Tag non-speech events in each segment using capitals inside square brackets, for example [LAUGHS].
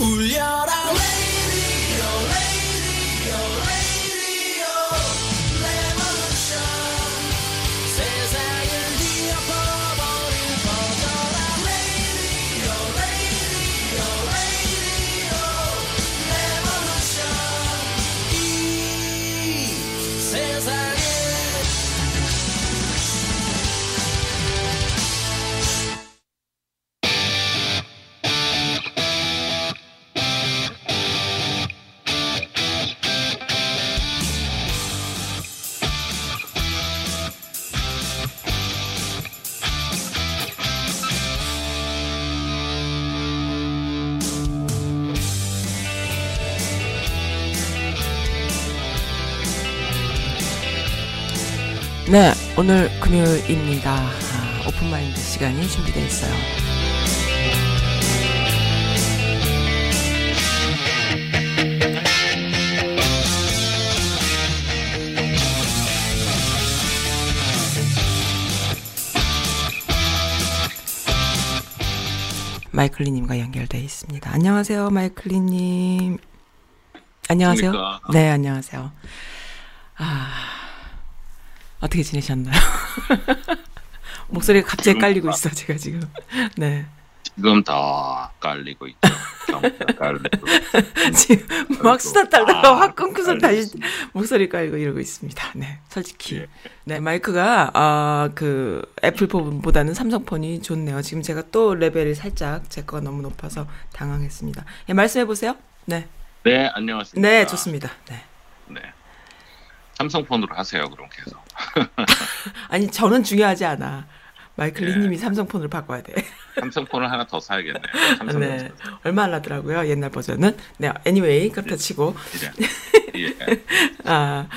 울 네, 오늘 금요일입니다. 아, 오픈마인드 시간이 준비되어 있어요. 마이클리님과 연결되어 있습니다. 안녕하세요, 마이클리님. 안녕하세요. 안녕하십니까. 네, 안녕하세요. 아, 어떻게 지내셨나요? [LAUGHS] 목소리가 갑자기 깔리고 있어, 제가 지금. 네. 지금 다 깔리고 있죠. 깔리고. [LAUGHS] 지금 막 수다 떨다가 아, 확 끊고서 다시. 목소리 깔고 이러고 있습니다. 네, 솔직히. 예. 네, 마이크가, 아, 그, 애플폰보다는 삼성폰이 좋네요. 지금 제가 또 레벨이 살짝 제 거가 너무 높아서 당황했습니다. 예, 말씀해 보세요. 네. 네, 안녕하십니까. 네, 좋습니다. 네. 네. 삼성폰으로 하세요, 그럼 계속. [LAUGHS] 아니, 저는 중요하지 않아. 마이클 예. 리님이 삼성폰으로 바꿔야 돼. 삼성폰을 하나 더 사야겠네요. 삼성 네. 얼마 안 하더라고요, 옛날 버전은. 네, anyway, 그렇다 치고. 예. [LAUGHS] 예. 아,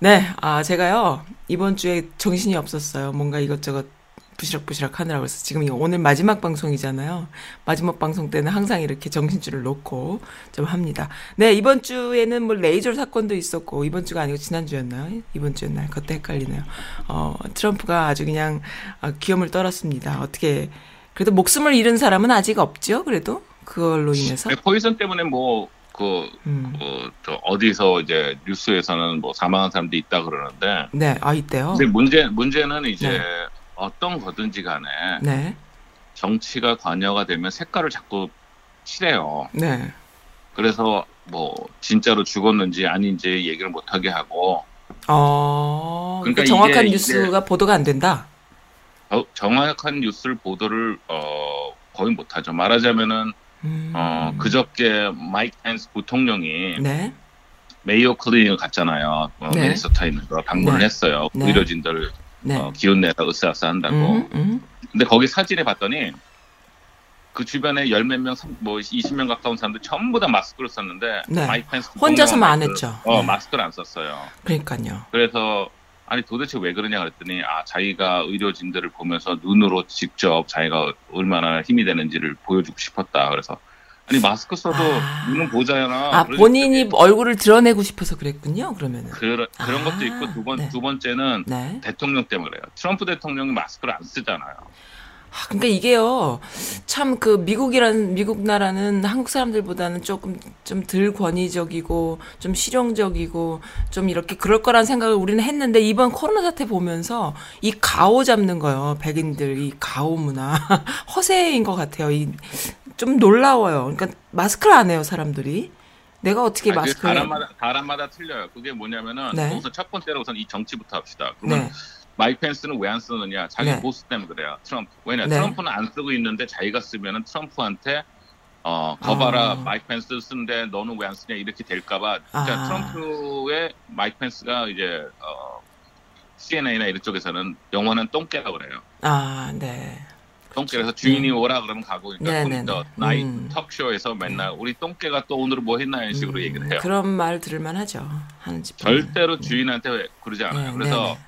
네, 아, 제가요, 이번 주에 정신이 없었어요. 뭔가 이것저것 부시럭부시럭 하느라고 해서 지금 이거 오늘 마지막 방송이잖아요. 마지막 방송 때는 항상 이렇게 정신줄을 놓고 좀 합니다. 네, 이번 주에는 뭐 레이저 사건도 있었고, 이번 주가 아니고 지난주였나요? 이번 주였나요? 그때 헷갈리네요. 어, 트럼프가 아주 그냥 아, 기염을 떨었습니다. 어떻게, 그래도 목숨을 잃은 사람은 아직 없죠? 그래도? 그걸로 인해서? 네, 포이즌 때문에 뭐, 그, 음. 어, 저 어디서 이제 뉴스에서는 뭐 사망한 사람도 있다 그러는데, 네, 아, 있대요. 근데 문제, 문제는 이제 네. 어떤 거든지 간에 네, 정치가 관여가 되면 색깔을 자꾸 칠해요. 네. 그래서 뭐 진짜로 죽었는지 아닌지 얘기를 못하게 하고 어, 그러니까 그러니까 정확한 뉴스가 보도가 안 된다. 어, 정확한 뉴스를 보도를 어, 거의 못하죠. 말하자면은 음. 어, 그저께 마이크 펜스 부통령이 네, 메이오 클리닉을 갔잖아요. 어, 네. 미니소타에 있는 거 방문을 네. 했어요. 네. 의료진들 네. 어, 기운 내라 으쌰으쌰 한다고. 음, 음. 근데 거기 사진에 봤더니 그 주변에 열 몇 명, 삼- 뭐 20명 가까운 사람들 전부 다 마스크를 썼는데 네. 마이크 펜스 혼자서만 안 했죠. 어, 네. 마스크를 안 썼어요. 그러니까요. 그래서 아니 도대체 왜 그러냐 그랬더니 아 자기가 의료진들을 보면서 눈으로 직접 자기가 얼마나 힘이 되는지를 보여주고 싶었다. 그래서 아니 마스크 써도 아. 눈은 보잖아. 아, 그러니까 본인이 얼굴을 드러내고 싶어서 그랬군요. 그러면은. 그런 그런 아, 것도 있고 두번 네. 두 번째는 네. 대통령 때문에 그래요. 트럼프 대통령이 마스크를 안 쓰잖아요. 아, 그러니까 이게요. 참 그 미국이란 미국 나라는 한국 사람들보다는 조금 좀 덜 권위적이고 좀 실용적이고 좀 이렇게 그럴 거란 생각을 우리는 했는데 이번 코로나 사태 보면서 이 가오 잡는 거요. 백인들 이 가오 문화 [LAUGHS] 허세인 것 같아요. 이 좀 놀라워요. 그러니까 마스크를 안 해요, 사람들이. 내가 어떻게 아니, 그 마스크를 사람마다 사람마다 틀려요. 그게 뭐냐면은 네. 우선 첫 번째로 우선 이 정치부터 합시다. 그러면 네. 마이크 펜스는 왜 안 쓰느냐? 자기 네. 보스 때문에 그래요. 트럼프. 왜냐? 네. 트럼프는 안 쓰고 있는데 자기가 쓰면은 트럼프한테 어, 거봐라, 아. 마이크 펜스 쓰는데 너는 왜 안 쓰냐 이렇게 될까봐. 그러니까 아. 트럼프의 마이크 펜스가 이제 어, CNN이나 이런 쪽에서는 영어는 똥개라 그래요. 아, 네. 똥개라서 주인이 오라 그러면 가고 그러니까 네, 네, 또 네. 나이 음. 턱쇼에서 맨날 우리 똥개가 또 오늘 뭐 했나 이런 식으로 음, 얘기를 해요. 그런 말 들을만 하죠. 하는 집. 절대로 주인한테 왜 그러지 않아요. 네, 그래서 네, 네.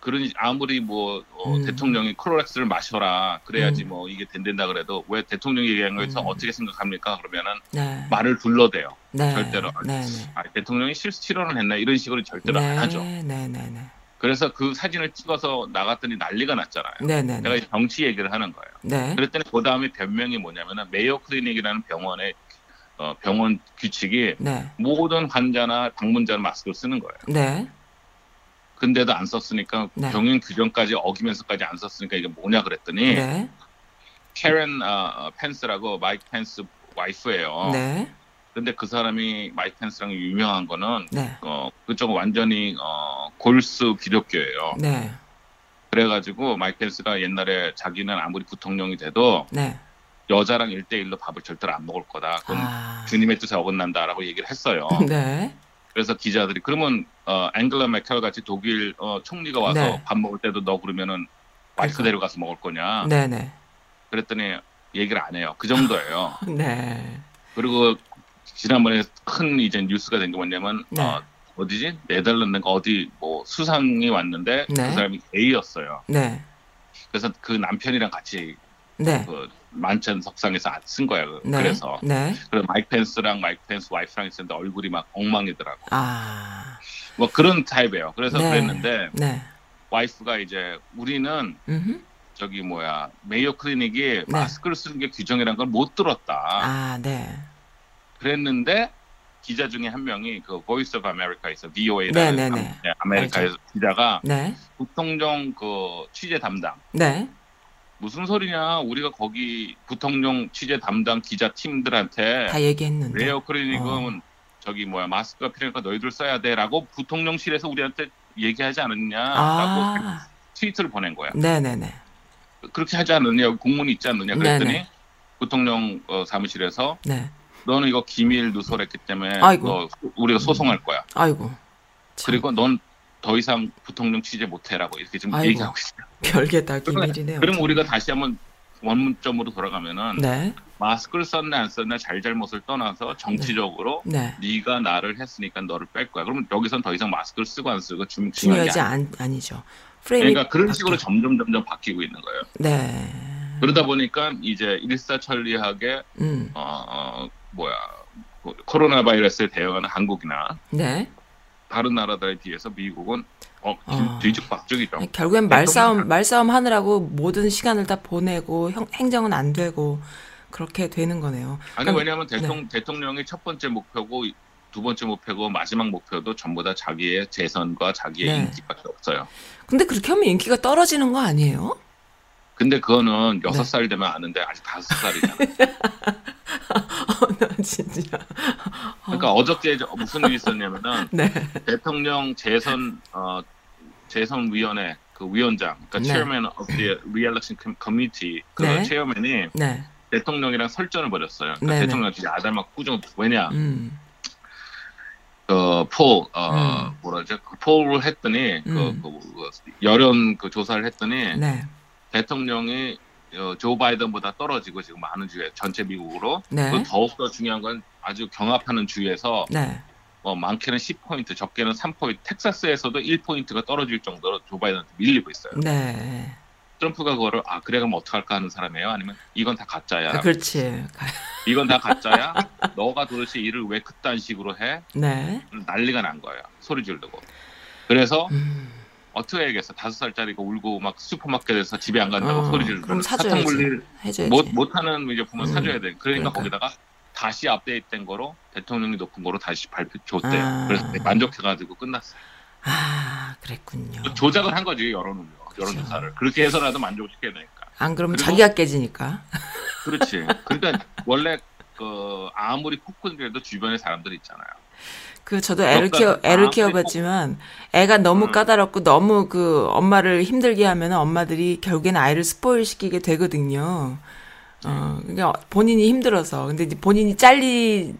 그러니 아무리 뭐 어, 음. 대통령이 클로렉스를 마셔라 그래야지 음. 뭐 이게 된다 그래도 왜 대통령이 얘기한 거에서 음. 어떻게 생각합니까? 그러면은 네. 말을 둘러대요. 네. 절대로. 네, 네. 아, 대통령이 실수 실언을 했나 이런 식으로 절대로 네, 안 하죠. 네, 네, 네. 그래서 그 사진을 찍어서 나갔더니 난리가 났잖아요. 네, 네, 내가 네. 이제 정치 얘기를 하는 거예요. 네. 그랬더니 그 다음에 변명이 뭐냐면은 메이오 클리닉이라는 병원에 어, 병원 규칙이 네. 모든 환자나 방문자는 마스크를 쓰는 거예요. 네. 근데도 안 썼으니까 네. 병원 규정까지 어기면서까지 안 썼으니까 이게 뭐냐 그랬더니 네. 캐런 어, 펜스라고 마이크 펜스 와이프예요. 네. 근데 그 사람이 마이크 펜스랑 유명한 거는 네. 어, 그쪽은 완전히 어, 골수 기독교예요. 네. 그래가지고 마이크 펜스가 옛날에 자기는 아무리 부통령이 돼도 네. 여자랑 일대일로 밥을 절대로 안 먹을 거다. 그건 아. 주님의 뜻에 어긋난다라고 얘기를 했어요. [LAUGHS] 네. 그래서 기자들이 그러면 어, 앵글라 메켈 같이 독일 어, 총리가 와서 네. 밥 먹을 때도 너 그러면은 그러니까. 데려가서 먹을 거냐? 네, 네. 그랬더니 얘기를 안 해요. 그 정도예요. [LAUGHS] 네. 그리고 지난번에 큰 이제 뉴스가 된 게 뭐냐면 네. 어, 어디지 네덜란드가 어디 뭐 수상이 왔는데 네. 그 사람이 게이였어요. 네. 그래서 그 남편이랑 같이 네. 그 만찬 석상에서 쓴 거예요. 네. 그래서 네. 그래서 마이크 펜스랑 마이크 펜스 와이프랑 있었는데 얼굴이 막 엉망이더라고. 아. 뭐 그런 타입이에요. 그래서 네. 그랬는데 네. 와이프가 이제 우리는 음. 저기 뭐야 Mayo Clinic이 네. 마스크를 쓰는 게 규정이란 걸 못 들었다. 아, 네. 그랬는데 기자 중에 한 명이 그 Voice of America에서 네, VOA라는 네, 네. 아메리카에서 기자가 네. 부통령 그 취재 담당 네. 무슨 소리냐 우리가 거기 부통령 취재 담당 기자 팀들한테 다 얘기했는데. Mayo Clinic은 어. 저기 뭐야 마스크가 필요하니까 너희들 써야 돼라고 부통령실에서 우리한테 얘기하지 않았냐라고 아. 트위터를 보낸 거야. 네, 네, 네. 그렇게 하지 않느냐 공문이 있지 않느냐 그랬더니 네네. 부통령 어, 사무실에서 네. 너는 이거 기밀 누설했기 때문에 아이고. 너 우리가 소송할 거야. 아이고. 참, 그리고 넌 더 이상 부통령 취재 못해라고 이렇게 지금 아이고. 얘기하고 있어요. 별게 다 비밀이네요. 그럼 우리가 다시 한번 원문점으로 돌아가면은 네. 마스크를 썼나 안 썼나 잘잘못을 떠나서 정치적으로 네. 네. 가 나를 했으니까 너를 뺄 거야. 그러면 여기선 더 이상 마스크를 쓰고 안 쓰고 중, 중요하지 아니야. 않, 아니죠. 그러니까 그런 바뀌어. 식으로 점점 점점 바뀌고 있는 거예요. 네. 그러다 보니까 이제 일사천리하게 음. 어, 어, 뭐야 그 코로나 바이러스에 대응하는 한국이나 네. 다른 나라들에 비해서 미국은 어, 어. 뒤죽박죽이죠. 결국엔 말싸움 말싸움 하느라고 모든 시간을 다 보내고 형- 행정은 안 되고 그렇게 되는 거네요. 아니 그러니까- 왜냐하면 대통령, 대통령이 첫 번째 목표고 두 번째 목표고 마지막 목표도 전부 다 자기의 재선과 자기의 네. 인기밖에 없어요. 근데 그렇게 하면 인기가 떨어지는 거 아니에요? 근데 그거는 여섯 네. 살 되면 아는데 아직 다섯 살이잖아. [LAUGHS] 나 진짜. 그러니까 어저께 저- 무슨 일이 있었냐면은 네. 대통령 재선 어, 재선 위원회 그 위원장, 그러니까 네. chairman of the re-election com- committee 그 네. 체어맨이 네. 대통령이랑 설전을 벌였어요. 그러니까 네네. 대통령 진짜 아달막 꾸중 왜냐 음. 그폴 어 음. 뭐라죠 그 폴을 했더니 그, 음. 그, 그 여론 그 조사를 했더니 네. 대통령이 어, 조 바이든보다 떨어지고 지금 많은 주에 전체 미국으로 네. 그 더욱더 중요한 건 아주 경합하는 주에서 네. 어, 많게는 10포인트 적게는 3포인트 텍사스에서도 1포인트가 떨어질 정도로 조 바이든한테 밀리고 있어요. 네. 트럼프가 그거를 아 그래 그럼 어떡할까 하는 사람이에요? 아니면 이건 다 가짜야. 아, 그렇지. 가- [LAUGHS] 이건 다 가짜야. 너가 도대체 일을 왜 그딴 식으로 해? 네. 난리가 난 거예요. 소리 지르고. 그래서 음. 해야겠어? 다섯 살짜리가 울고 막 슈퍼마켓에서 집에 안 간다고 어, 소리 지르고. 사탕 해줘야지. 못 못하는 이제 보면 음, 사줘야 돼. 그러니까, 그러니까. 거기다가 다시 업데이트된 거로 대통령이 높은 거로 다시 발표 줬대요. 아. 그래서 만족해가지고 끝났어요. 아, 그랬군요. 조작을 한 거지. 그렇죠. 여론조사를 그렇게 해서라도 만족시켜야 되니까. 안 그러면 자기가 깨지니까. 그렇지. 그러니까 원래 그 아무리 폭군이라도 주변에 사람들이 있잖아요. 그 저도 애를 역사- 키워 애를 아, 키워봤지만 애가 너무 음. 까다롭고 너무 그 엄마를 힘들게 하면 엄마들이 결국에는 아이를 스포일 시키게 되거든요. 어, 그러니까 본인이 힘들어서. 근데 이제 본인이 잘리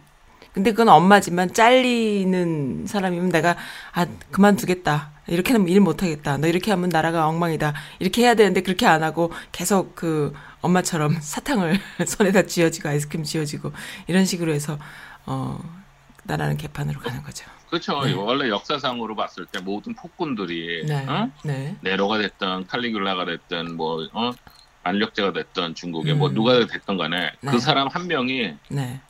근데 그건 엄마지만 잘리는 사람이면 내가 아 그만두겠다. 이렇게 하면 일 못하겠다. 너 이렇게 하면 나라가 엉망이다. 이렇게 해야 되는데 그렇게 안 하고 계속 그 엄마처럼 [LAUGHS] 사탕을 [LAUGHS] 손에다 쥐어지고 아이스크림 쥐어지고 이런 식으로 해서 어 나라는 개판으로 가는 거죠. 그렇죠. 네. 원래 역사상으로 봤을 때 모든 폭군들이 네, 어? 네, 네로가 됐든 칼리굴라가 됐든 뭐 어? 안력제가 됐든 중국에 뭐 음. 누가 됐든 간에 네. 그 사람 한 명이 네.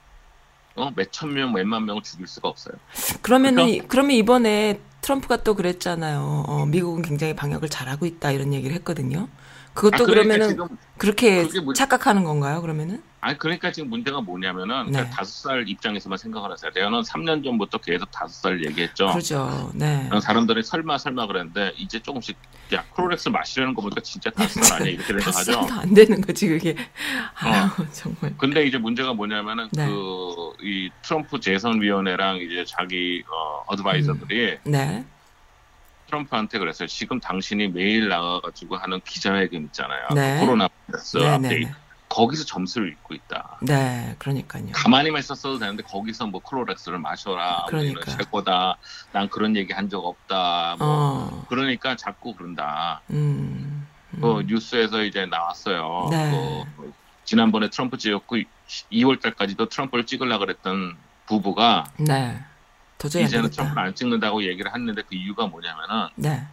어? 몇천 명, 몇만 명을 죽일 수가 없어요. 그러면은 이- 그러면 이번에 트럼프가 또 그랬잖아요. 어, 미국은 굉장히 방역을 잘하고 있다 이런 얘기를 했거든요. 그것도 아, 그러니까 그러면은 그렇게 뭐- 착각하는 건가요? 그러면은? 아니 그러니까 지금 문제가 뭐냐면은 네. 다섯 살 입장에서만 생각을 하세요. 내가는 3년 전부터 계속 다섯 살 얘기했죠. 그러죠. 네. 사람들이 설마 설마 그랬는데 이제 조금씩 야 크로렉스 마시려는 거 보니까 진짜 다섯 살 아니야 이렇게 다 생각하죠. 써도 안 되는 거지 그게. 아유 정말. 근데 이제 문제가 뭐냐면은 네. 그이 트럼프 재선위원회랑 이제 자기 어, 어드바이저들이 네. 트럼프한테 그랬어요. 지금 당신이 매일 나가가지고 하는 기자회견 있잖아요. 네. 그 코로나 바이러스 네, 업데이트. 네, 거기서 점수를 읽고 있다. 네. 그러니까요. 가만히만 있었어도 되는데 거기서 뭐 클로렉스를 마셔라. 우리는 그러니까. 최고다. 난 그런 얘기 한 적 없다. 뭐 어. 그러니까 자꾸 그런다. 음. 음. 그 뉴스에서 이제 나왔어요. 네. 그 지난번에 트럼프 찍었고 2월 달까지도 트럼프를 찍으려고 그랬던 부부가 네. 도저히 안 이제는. 트럼프를 안 찍는다고 얘기를 했는데 그 이유가 뭐냐면은 네.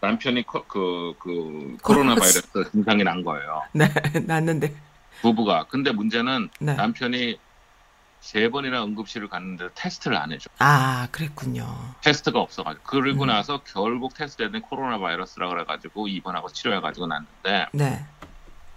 남편이 코, 그, 그 코로나 바이러스 증상이 난 거예요. 네. [LAUGHS] 났는데. 부부가. 근데 문제는 네. 남편이 세 번이나 응급실을 갔는데 테스트를 안 해줘. 아, 그랬군요. 테스트가 없어가지고. 그러고 음. 나서 결국 테스트했더니 코로나 바이러스라 그래가지고 입원하고 치료해가지고 났는데 네.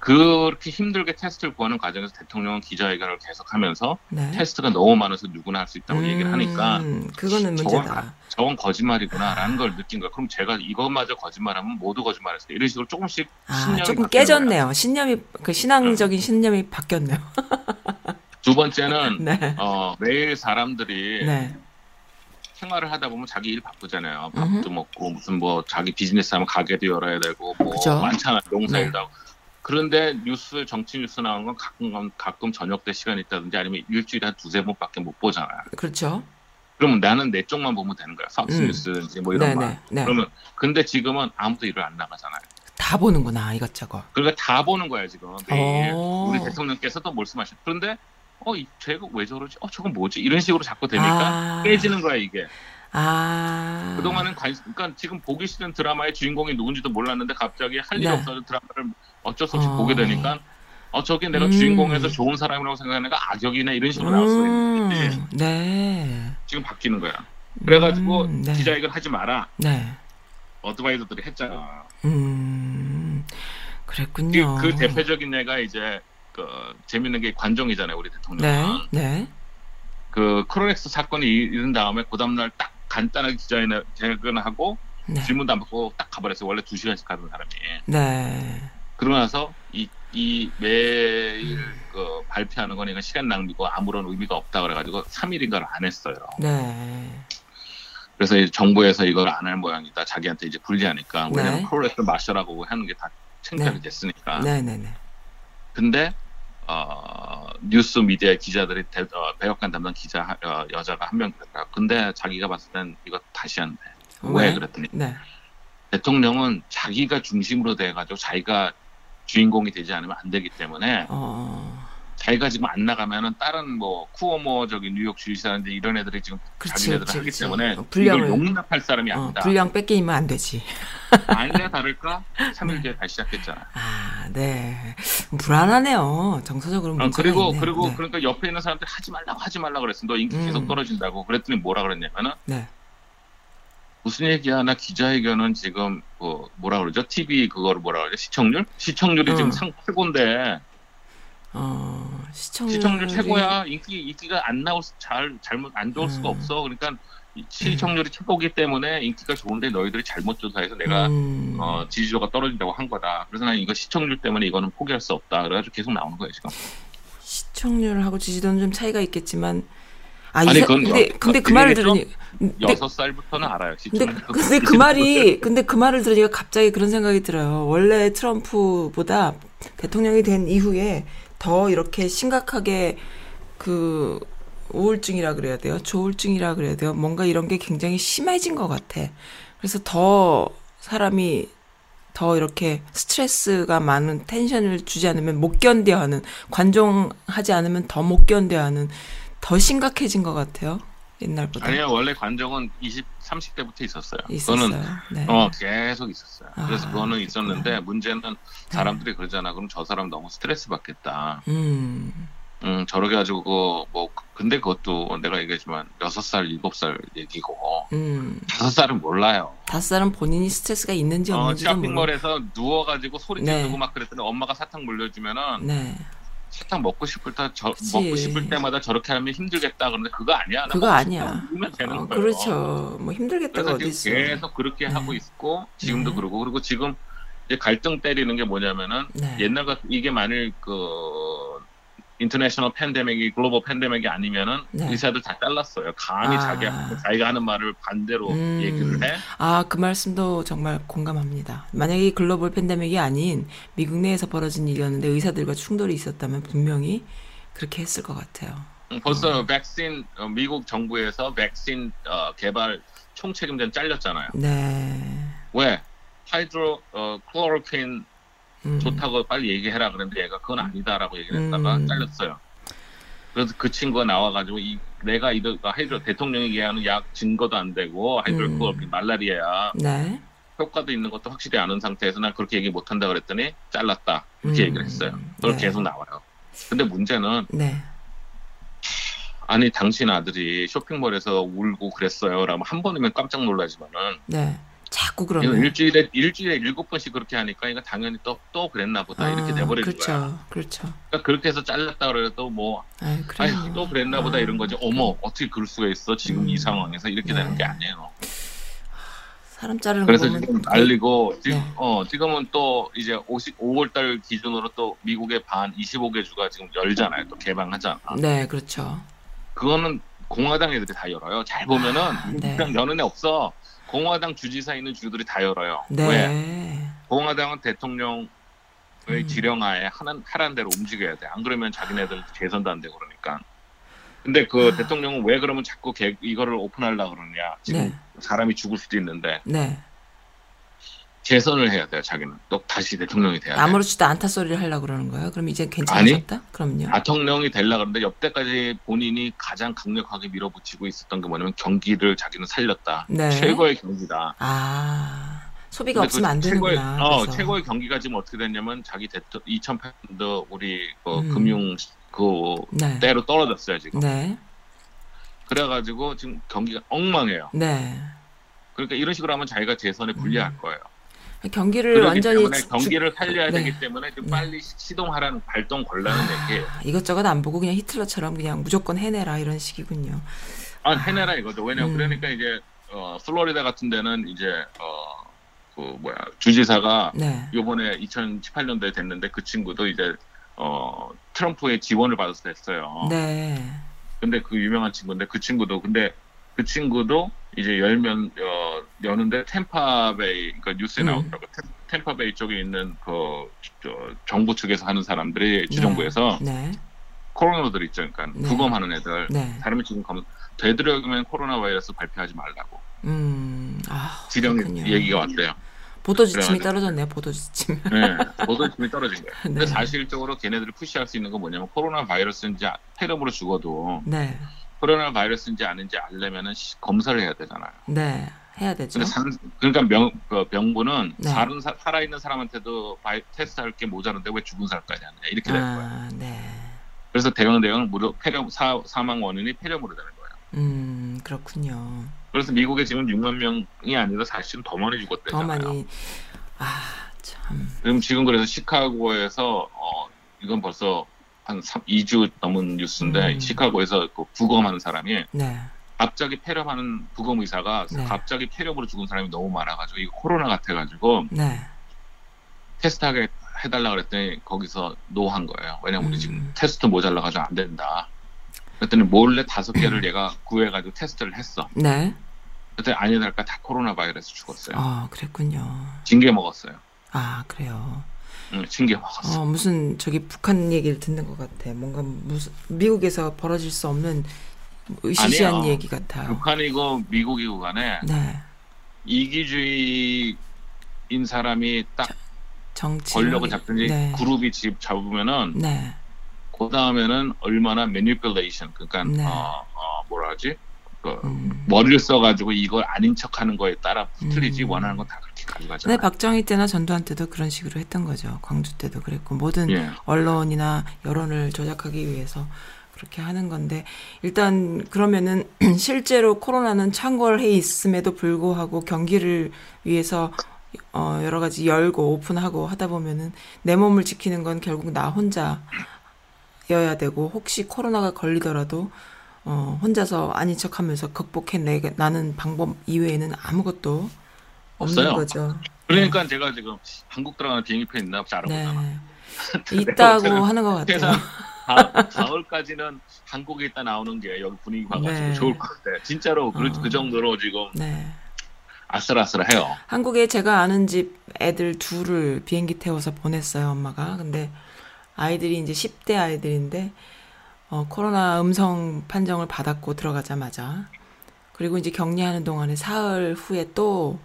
그렇게 힘들게 테스트를 구하는 과정에서 대통령은 기자회견을 계속하면서 네. 테스트가 너무 많아서 누구나 할 수 있다고 얘기를 하니까 음, 그거는 저건, 문제다. 저건 거짓말이구나라는 걸 느낀 거야. 그럼 제가 이것마저 거짓말하면 모두 거짓말했어요. 이런 식으로 조금씩 아, 신념이 조금. 깨졌네요. 신념이 그 신앙적인 신념이 바뀌었네요. [LAUGHS] 두 번째는 네. 어, 매일 사람들이 네. 생활을 하다 보면 자기 일 바쁘잖아요. 밥도 음흠. 먹고 무슨 뭐 자기 비즈니스 하면 가게도 열어야 되고 뭐 그죠. 많잖아. 농사일도 네. 하고. 그런데 뉴스 정치 뉴스 나오는 건 가끔 가끔 저녁 때 시간 있다든지 아니면 일주일에 한 두세 번밖에 못 보잖아요. 그렇죠. 그러면 나는 내 쪽만 보면 되는 거야. 삭스 음. 뉴스든지 뭐 이런 네, 거. 네. 네. 그러면 근데 지금은 아무도 일을 안 나가잖아요. 다 보는구나, 이것저것. 그러니까 다 보는 거야 지금 매일. 어. 우리 대통령께서도 말씀하셨. 그런데 어, 이 쟤가 왜 저러지? 어, 저건 뭐지? 이런 식으로 자꾸 되니까 아. 깨지는 거야 이게. 아. 그동안은 관심, 그러니까 지금 보기 싫은 드라마의 주인공이 누군지도 몰랐는데 갑자기 할 일이 네. 없어서 드라마를 어쩔 수 없이 어. 보게 되니까 어 저기 내가 음. 주인공에서 좋은 사람이라고 생각하는 애가 악역이네 이런 식으로 나왔어 음, 네. 지금 바뀌는 거야. 그래가지고 음, 네. 기자회견 하지 마라. 네. 어드바이저들이 했잖아. 음. 그, 그랬군요. 그 대표적인 애가 이제 그 재밌는 게 관종이잖아요 우리 네. 대통령은. 네. 그 크로렉스 사건이 일은 다음에 그 다음날 딱 간단하게 기자회견하고 네. 질문도 안 받고 딱 가버렸어요. 원래 두 시간씩 하던 사람이. 네. 그러고 나서 이, 이 매일 그 발표하는 건 이건 시간 낭비고 아무런 의미가 없다 그래가지고 3일인가를 안 했어요. 네. 그래서 이제 정부에서 이걸 안 할 모양이다. 자기한테 이제 불리하니까. 왜냐면 네. 크로렉스 마셔라고 하는 게다 창피하게 네. 됐으니까. 네, 네, 네. 근데 어, 뉴스 미디어 기자들이 대, 어, 백악관 담당 기자 하- 어, 여자가 한명 그랬다. 근데 자기가 봤을 땐 이거 다시 한대. 왜, 왜? 그랬더니 네. 대통령은 자기가 중심으로 돼가지고 자기가 주인공이 되지 않으면 안 되기 때문에 어. 자기가 지금 안 나가면은 다른 뭐 저기 뉴욕 주지사인데 이런 애들이 지금 그렇지, 자기네들 그렇지, 하기 그렇지. 때문에 어, 분량을- 이걸 용납할 사람이 어, 아니다. 분량 뺏기면 안 되지. [LAUGHS] 아니냐 다를까 3일 뒤에 다시 시작했잖아. 아, 네. 불안하네요. 정서적으로 어, 문제가 그리고 있네. 그리고 네. 그러니까 옆에 있는 사람들 하지 말라고 하지 말라 그랬어. 너 인기 음. 계속 떨어진다고. 그랬더니 뭐라 그랬냐면은 네. 무슨 얘기야? 나 기자회견은 지금 뭐 뭐라 그러죠? TV 그거를 뭐라 그러죠? 시청률? 시청률이 어. 지금 상 최고인데 어, 시청률 시청률 최고야. 인기 인기가 안 나올 수, 잘 잘못 안 좋을 수가 음. 없어. 그러니까 이 시청률이 최고기 때문에 인기가 좋은데 너희들이 잘못 조사해서 내가 음. 어, 지지도가 떨어진다고 한 거다. 그래서 난 이거 시청률 때문에 이거는 포기할 수 없다. 그래가지고 계속 나오는 거예요 지금. 시청률하고 지지도는 좀 차이가 있겠지만 아, 아니, 이 근데 여- 근데 그그 말을? 들으니 여섯 살부터는 알아요. 근데. 근데 그 말이 근데 그 말을 들으니까 갑자기 그런 생각이 들어요. 원래 트럼프보다 대통령이 된 이후에 더 이렇게 심각하게 그 우울증이라 그래야 돼요. 조울증이라 그래야 돼요. 뭔가 이런 게 굉장히 심해진 것 같아. 그래서 더 사람이 더 이렇게 스트레스가 많은 텐션을 주지 않으면 못 견뎌하는 관종하지 않으면 더 못 견뎌하는 더 심각해진 것 같아요. 옛날보다 아니요 원래 관정은 20, 30대부터 있었어요. 있었어요. 그거는 네. 어 계속 있었어요. 아, 그래서 그거는 있었는데 그렇구나. 문제는 사람들이 그러잖아. 그럼 저 사람 너무 스트레스 받겠다. 음. 음 저렇게 가지고 뭐 근데 그것도 내가 얘기했지만 여섯 살 일곱 살 얘기고 음. 다섯 살은 몰라요. 다섯 살은 본인이 스트레스가 있는지 어, 없는지도 모르고. 쇼핑몰에서 누워 가지고 소리 네. 지르고 막 그랬더니 엄마가 사탕 물려주면은 네. 사탕 먹고 싶을 때 저. 먹고 싶을 때마다 저렇게 하면 힘들겠다 그런데 그거 아니야. 나 그거 아니야. 어. 그렇죠. 뭐 힘들겠다가 어디 있어. 계속 그렇게 네. 하고 있고 지금도 네. 그러고 그리고 지금 이제 골 때리는 게 뭐냐면은 네. 옛날 같 이게 만일 그 international pandemic이 global pandemic이 아니면은 네. 의사들 다 잘랐어요. 감히 아. 자기 자기가 하는 말을 반대로 음. 얘기를 해. 아, 그 말씀도 정말 공감합니다. 만약에 이 global pandemic이 아닌 미국 내에서 벌어진 일이었는데 의사들과 충돌이 있었다면 분명히 그렇게 했을 것 같아요. 음, 벌써 백신 어, 미국 정부에서 백신 어, 개발 총책임자는 잘렸잖아요. 네. 왜? 하이드로 어, 클로로퀸 음. 좋다고 빨리 얘기해라 그랬는데 얘가 그건 아니다라고 얘기를 했다가 음. 잘렸어요. 그래서 그 친구가 나와가지고 이 내가 이거 하이드로 대통령이 얘기하는 약 증거도 안 되고 하이드로 음. 말라리아야 네. 효과도 있는 것도 확실히 아는 상태에서 난 그렇게 얘기 못한다 그랬더니 잘랐다 그렇게 음. 얘기를 했어요. 그걸 네. 계속 나와요. 근데 문제는 네. 아니 당신 아들이 쇼핑몰에서 울고 그랬어요. 라면 한 번이면 깜짝 놀라지만은 네. 자꾸 그러면 일주일에 일주일에 일곱 번씩 그렇게 하니까 이거 당연히 또또 그랬나 보다 이렇게 돼버리는 그렇죠. 거야. 그렇죠. 그러니까 그렇게 해서 잘렸다 그래도 뭐 아이, 그래요. 아니 또 그랬나 보다 아, 이런 거지. 어머 어떻게 그럴 수가 있어 지금 음. 이 상황에서 이렇게 네. 되는 게 아니에요. 사람 자르는 그래서 지금 난리고 지금 네. 어 지금은 또 이제 50, 5월 달 기준으로 또 미국의 반 25개 주가 지금 열잖아요. 또 개방하잖아. 네, 그렇죠. 그거는 공화당 애들이 다 열어요. 잘 보면은 아, 네. 민주당 여는 애 없어. 공화당 주지사 있는 주들이 다 열어요. 네. 왜? 공화당은 대통령의 음. 지령하에 하는 하란 대로 움직여야 돼. 안 그러면 자기네들 재선도 안 되고 그러니까. 근데 그 아. 대통령은 왜 그러면 자꾸 개- 이거를 오픈하려고 그러냐. 지금 네. 사람이 죽을 수도 있는데 네. 재선을 해야 돼요. 자기는 또 다시 대통령이 돼야 돼. 아무렇지도 않다 소리를 하려고 그러는 거예요. 그럼 이제 괜찮아졌다? 그럼요. 대통령이 되려고 그러는데 여태까지 본인이 가장 강력하게 밀어붙이고 있었던 게 뭐냐면 경기를 자기는 살렸다. 네. 최고의 경기다. 아, 소비가 근데 없으면 안그 최고의, 되는구나. 어, 그래서. 최고의 경기가 지금 어떻게 됐냐면 자기 대통 2008년도 우리 그 음. 금융 그 네. 때로 떨어졌어요 지금. 네. 그래가지고 지금 경기가 엉망해요. 네. 그러니까 이런 식으로 하면 자기가 재선에 불리할 거예요. 경기를. 완전히 주- 경기를 살려야 네. 되기 때문에 좀 네. 빨리 시- 시동하라는 발동 걸라는 얘기예요. 아, 이것저것 안 보고 그냥 히틀러처럼 그냥 무조건 해내라 이런 식이군요. 아, 해내라 이거죠. 왜냐면 음. 그러니까 이제 어, 플로리다 같은 데는 이제 어, 그 뭐야 주지사가 네. 요번에 2018년도에 됐는데 그 친구도 이제 어, 트럼프의 지원을 받아서 됐어요. 네. 근데 그 유명한 친구인데 그 친구도 근데 그 친구도 이제 열면 어, 여는데 템파베이 그러니까 뉴스에 음. 나오더라고. 템- 템파베이 쪽에 있는 그 저, 정부 측에서 하는 사람들이 주정부에서 네. 코로나들 있죠. 그러니까 네. 부검하는 애들 네. 사람이 지금 가면 되도록이면 코로나 바이러스 발표하지 말라고 음. 아, 지령 그렇군요. 얘기가 왔대요. 보도 지침이. 떨어졌네요. 보도 지침. 네, 보도심이 떨어진 거예요. 근데 [LAUGHS] 네. 사실적으로 걔네들을 푸시할 수 있는 건 뭐냐면 코로나 바이러스인지 아- 폐렴으로 죽어도 네. 코로나 바이러스인지 아닌지 알려면은 시- 검사를 해야 되잖아요. 네. 해야 되죠. 그러니까 명, 그 정부는 네. 사, 살아있는 사람한테도 바이, 테스트할 게 모자란데 왜 죽은 사람까지 하느냐 이렇게 되는 거예요. 아, 네. 그래서 대형 대형 무료 폐렴 사, 사망 원인이 폐렴으로 되는 거예요. 음, 그렇군요. 그래서 미국에 지금 6만 명이 아니라 사실은 더 많이 더 죽었대잖아요. 많이 아, 참. 지금 지금 그래서 시카고에서 어 이건 벌써 한 3, 2주 넘은 뉴스인데 음. 시카고에서 그 부검하는 사람이 네. 갑자기 폐렴하는 부검 의사가 네. 갑자기 폐렴으로 죽은 사람이 너무 많아가지고 이거 코로나 같아가지고 네. 테스트하게 해달라 그랬더니 거기서 no 한 거예요. 왜냐면 우리 음. 지금 테스트 모자라가지고 안 된다. 그랬더니 몰래 다섯 [CLEARS THROAT] 개를 얘가 구해가지고 테스트를 했어. 네. 그랬더니 아니랄까 다 코로나 바이러스 죽었어요. 아, 그랬군요. 징계 먹었어요. 아, 그래요. 응, 징계 먹었어. 어, 무슨 저기 북한 얘기를 듣는 것 같아. 뭔가 무슨 미국에서 벌어질 수 없는 의시시한 아니에요. 얘기 같아요. 북한이고 미국이고 간에 네. 이기주의인 사람이 딱 정치 권력을 잡든지 네. 그룹이 집 잡으면은 네. 그 다음에는 얼마나 매니플레이션 그러니까 네. 어, 어, 뭐라 하지 그 음. 머리를 써가지고 이걸 아닌 척하는 거에 따라 틀리지 음. 원하는 건 다 그렇게 가져가잖아요. 네, 박정희 때나 전두환 때도 그런 식으로 했던 거죠. 광주 때도 그랬고 모든 예. 언론이나 여론을 조작하기 위해서 그렇게 하는 건데 일단 그러면은 [CLEARS THROAT] 실제로 코로나는 창궐해 있음에도 불구하고 경기를 위해서 어 여러 가지 열고 오픈하고 하다 보면은 내 몸을 지키는 건 결국 나 혼자여야 되고 혹시 코로나가 걸리더라도 어 혼자서 아닌 척하면서 극복해 내 나는 방법 이외에는 아무것도 없는 없어요. 거죠. 그러니까 제가 지금 한국 들어가는 비행기표 있나 혹시 알아보잖아. 네. [LAUGHS] 있다고 하는 것 같아요. 가- 가을까지는 한국에 있다 나오는 게 여기 분위기 봐가지고 네. 좋을 것 같아. 진짜로 그, 어. 그 정도로 지금 네. 아슬아슬해요. 한국에 제가 아는 집 애들 둘을 비행기 태워서 보냈어요, 엄마가. 근데 아이들이 이제 10대 아이들인데, 어, 코로나 음성 판정을 받았고 들어가자마자. 그리고 이제 격리하는 동안에 사흘 후에 또,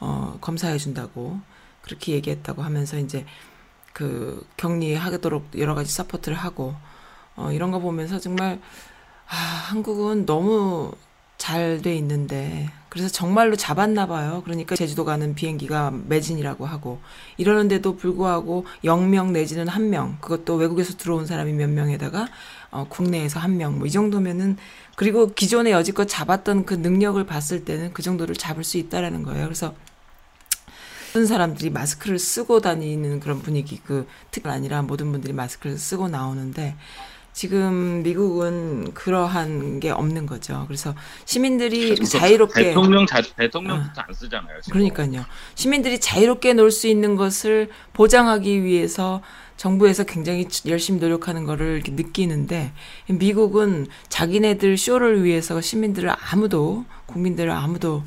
어, 검사해 준다고 그렇게 얘기했다고 하면서 이제 그 격리하도록 여러 가지 support를 하고, 어, 이런 거 보면서 정말, 아, 한국은 너무 잘 돼 있는데 그래서 정말로 잡았나 봐요. 그러니까 제주도 가는 비행기가 매진이라고 하고 이러는데도 불구하고 0명 내지는 1명 그것도 외국에서 들어온 사람이 몇 명에다가 어, 국내에서 1명 뭐 이 정도면은 그리고 기존에 여지껏 잡았던 그 능력을 봤을 때는 그 정도를 잡을 수 있다라는 거예요. 그래서 모든 사람들이 마스크를 쓰고 다니는 그런 분위기 그 특 아니라 모든 분들이 마스크를 쓰고 나오는데 지금 미국은 그러한 게 없는 거죠. 그래서 시민들이 이렇게 자유롭게 대통령 자, 대통령부터 안 쓰잖아요. 지금. 그러니까요. 시민들이 자유롭게 놀 수 있는 것을 보장하기 위해서 정부에서 굉장히 열심히 노력하는 거를 느끼는데 미국은 자기네들 쇼를 위해서 시민들을 아무도 국민들을 아무도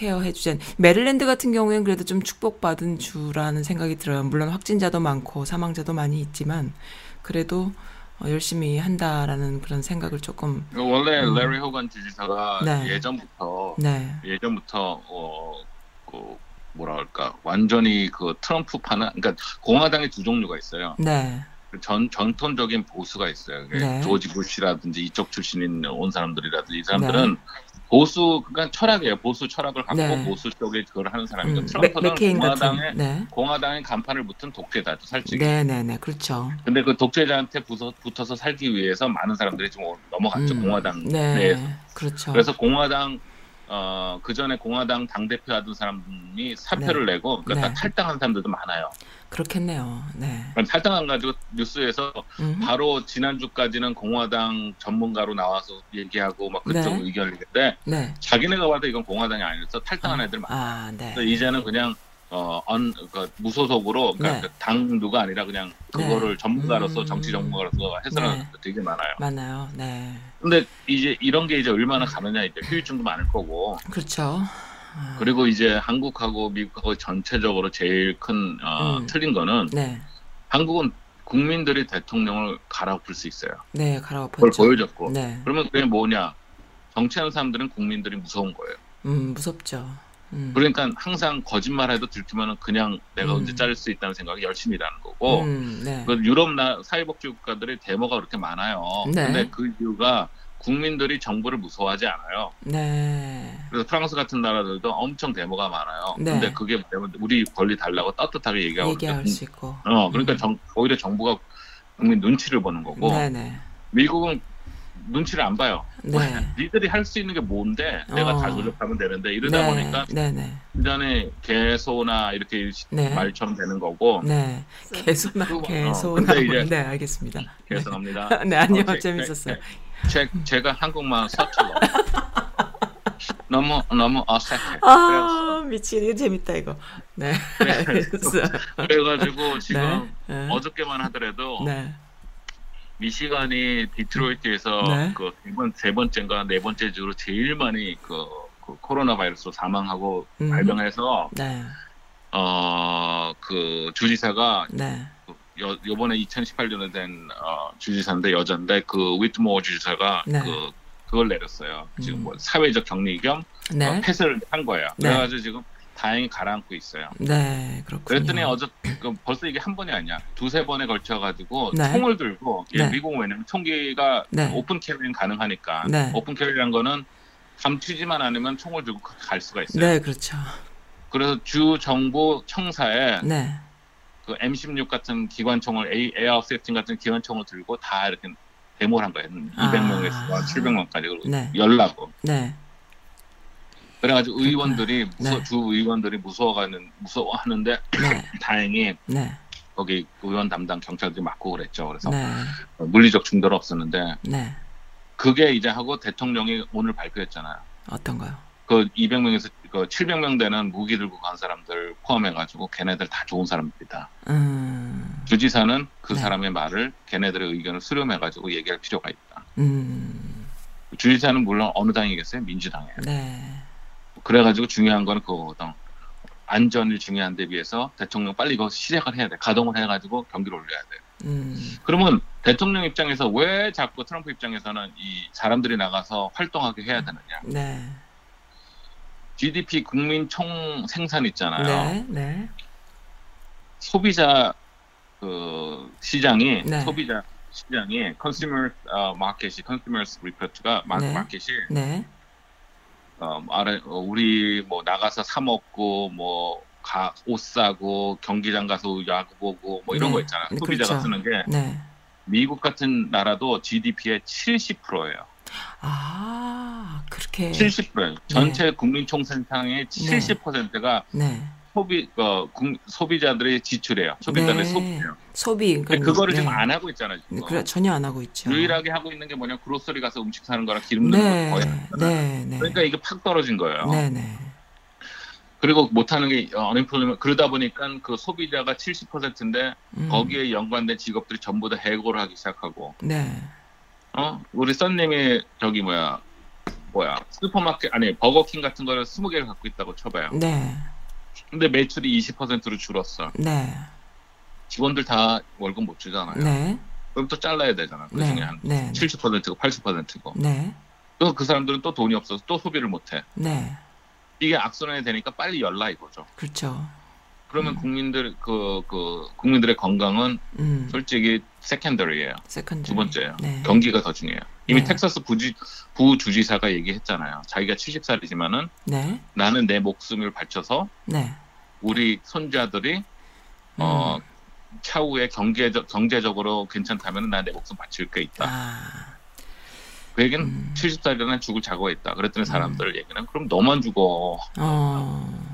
케어해주지 않. 메릴랜드 같은 경우에는 그래도 좀 축복받은 주라는 생각이 들어요. 물론 확진자도 많고 사망자도 많이 있지만 그래도 어, 열심히 한다라는 그런 생각을 조금 원래 음. 레리 호건 지지사가 네. 예전부터 네, 예전부터 어, 그 뭐라 할까 완전히 그 트럼프 파는 그러니까 공화당의 두 종류가 있어요. 네, 전 전통적인 보수가 있어요. 네. 조지 부시라든지 이쪽 출신인 온 사람들이라든지 이 사람들은 보수 그러니까 철학이에요. 보수 철학을 갖고 네. 보수 쪽에 그걸 하는 사람이고 음, 맥- 트럼프는 맥케인 공화당의 네, 공화당의 간판을 붙은 독재자죠, 솔직히. 네, 네, 네, 그렇죠. 근데 그 독재자한테 부서, 붙어서 살기 위해서 많은 사람들이 좀 넘어갔죠 음, 공화당 네, 내에서. 그렇죠. 그래서 공화당 어 그 전에 공화당 당 대표 하던 사람이 사표를 내고 그러니까 네. 다 탈당한 사람들도 많아요. 그렇겠네요. 네. 그러니까 탈당한 가지고 뉴스에서 음. 바로 지난주까지는 공화당 전문가로 나와서 얘기하고 막 그쪽 네. 의견을 얘기했는데 네. 자기네가 봐도 이건 공화당이 아니라서 탈당한 애들 많아. 아, 네. 그래서 이제는 그냥 어, 언, 그 무소속으로 그러니까 네. 그 당누가 아니라 그냥 그거를 네. 전문가로서 음. 정치 전문가로서 해설하는 네. 되게 많아요. 많아요. 네. 근데 이제 이런 게 이제 얼마나 가느냐 이제 후유증도 많을 거고 그렇죠. 아, 그리고 이제 한국하고 미국하고 전체적으로 제일 큰 어, 음. 틀린 거는 네. 한국은 국민들이 대통령을 갈아엎을 수 있어요. 네, 그걸 갈아엎었죠. 보여줬고 네. 그러면 그게 뭐냐? 정치하는 사람들은 국민들이 무서운 거예요. 음, 무섭죠. 음. 그러니까 항상 거짓말해도 들키면은 그냥 내가 음. 언제 자를 수 있다는 생각이 열심히 일하는 거고 음, 네. 그 유럽 나 사회복지 국가들의 데모가 그렇게 많아요. 네. 근데 그 이유가 국민들이 정부를 무서워하지 않아요. 네. 그래서 프랑스 같은 나라들도 엄청 데모가 많아요. 네. 근데 그게 뭐냐면 우리 권리 달라고 따뜻하게 얘기하고 얘기할 수 있고. 어, 그러니까 음. 정, 오히려 정부가 국민 눈치를 보는 거고 네, 네. 미국은 눈치를 안 봐요. 네. [LAUGHS] 니들이 할 수 있는 게 뭔데 내가 다 어. 조력하면 되는데 이러다 네. 보니까 네, 네. 완전히 개소나 이렇게 네. 말처럼 되는 거고 네. 개소나 그거, 어, 개소나. 이제- 네, 알겠습니다. [LAUGHS] 죄송합니다. 네, [LAUGHS] 아니요. 어, 제- 재밌었어요. 제, 제가 한국말 서툴러 [LAUGHS] 너무 너무 어색해. 아, 미치겠네. 이거 재밌다, 이거. 네. 네. [LAUGHS] 그래가지고 지금 네. 네. 어저께만 하더라도 네. 미시간이 디트로이트에서 네. 그세 번, 세 번째인가 네 번째 주로 제일 많이 그, 그 코로나 바이러스로 사망하고 음. 발병해서 네. 어그 주지사가 네. 여, 요번에 2018년에 된 어, 주지사인데 여자인데 그 휘트머 주지사가 네. 그 그걸 내렸어요. 지금 음. 뭐 사회적 격리 겸 네. 어, 폐쇄를 한 거예요. 네. 그래가지고 지금 다행히 가라앉고 있어요. 네. 그렇군요. 그랬더니 어저 그 벌써 이게 한 번이 아니야. 두세 번에 걸쳐 가지고 네. 총을 들고 예, 네. 미국은 왜냐면 총기가 네. open carry는 가능하니까 네. open carry란 거는 감추지만 않으면 총을 들고 갈 수가 있어요. 네, 그렇죠. 그래서 주 정보 청사에 네. 그 M16 같은 기관총을 A, AR-15 같은 기관총을 들고 다 이렇게 데모를 한 거예요. 200명에서 아. 700명까지 그리고 네. 열라고. 네. 그래가지고 의원들이 무서, 네. 주 의원들이 무서워가는 무서워하는데 네. 다행히 네. 거기 의원 담당 경찰들이 막고 그랬죠. 그래서 네. 물리적 중대는 없었는데 네. 그게 이제 하고 대통령이 오늘 발표했잖아요. 어떤 거요? 그 200명에서 그 700명 되는 무기 들고 간 사람들 포함해가지고 걔네들 다 좋은 사람들이다. 음. 주지사는 그 네. 사람의 말을 걔네들의 의견을 수렴해가지고 얘기할 필요가 있다. 음. 주지사는 물론 어느 당이겠어요? 민주당이에요. 네. 그래가지고 중요한 거는 그거거든. 안전이 중요한데 비해서 대통령 빨리 이거 시작을 해야 돼. 가동을 해가지고 경기를 올려야 돼. 음. 그러면 대통령 입장에서 왜 자꾸 트럼프 입장에서는 이 사람들이 나가서 활동하게 해야 되느냐. 네. GDP 국민 총 생산 있잖아요. 네. 네. 소비자 그 시장이 네. 소비자 시장이 consumer 어, market이 consumer's report가 마, 네. 마켓이 네. 어, 아래, 어, 우리 뭐 나가서 사 먹고 뭐옷 사고 경기장 가서 야구 보고 뭐 이런 네. 거 있잖아. 네, 소비자가 그렇죠. 쓰는 게 네. 미국 같은 나라도 GDP의 70%예요. 아, 그렇게 70%예요. 전체 국민 총생산의 70%가 네. 소비 어, 국- 소비자들의 지출이에요. 소비자들의 네. 소비예요. 소비 그러니까 그거를 네. 지금 안 하고 있잖아요. 지금. 네, 그래 전혀 안 하고 있죠. 유일하게 하고 있는 게 뭐냐 그로서리 가서 음식 사는 거랑 기름 넣는 네. 거 거의. 네, 네. 그러니까 이게 팍 떨어진 거예요. 네, 네. 그리고 못하는 게 어닝플레이먼 그러다 보니까 그 소비자가 70%인데 음. 거기에 연관된 직업들이 전부 다 해고를 하기 시작하고 네. 어 우리 썬님이 저기 뭐야 뭐야 슈퍼마켓 아니 Burger King 같은 거를 20개를 갖고 있다고 쳐봐요. 네. 근데 매출이 20%로 줄었어. 네. 직원들 다 월급 못 주잖아요. 네. 그럼 또 잘라야 되잖아. 그 네. 중에 한 네. 70%고 80%고. 네. 또 그 사람들은 또 돈이 없어서 또 소비를 못 해. 네. 이게 악순환이 되니까 빨리 열라 이거죠. 그렇죠. 그러면 음. 국민들 그, 그 국민들의 건강은 음. 솔직히 secondary예요. Second. 두 번째예요. 네. 경기가 더 중요해요. 이미 네. 텍사스 부지, 부주지사가 얘기했잖아요. 자기가 70살이지만은 네. 나는 내 목숨을 바쳐서 네. 우리 손자들이 음. 어 차후에 경제적 경제적으로 괜찮다면 난내 목숨 바칠 게 있다. 아. 그 얘기는 음. 70살이라는 죽을 자고가 있다. 그랬더니 사람들 얘기는 그럼 너만 죽어. 어.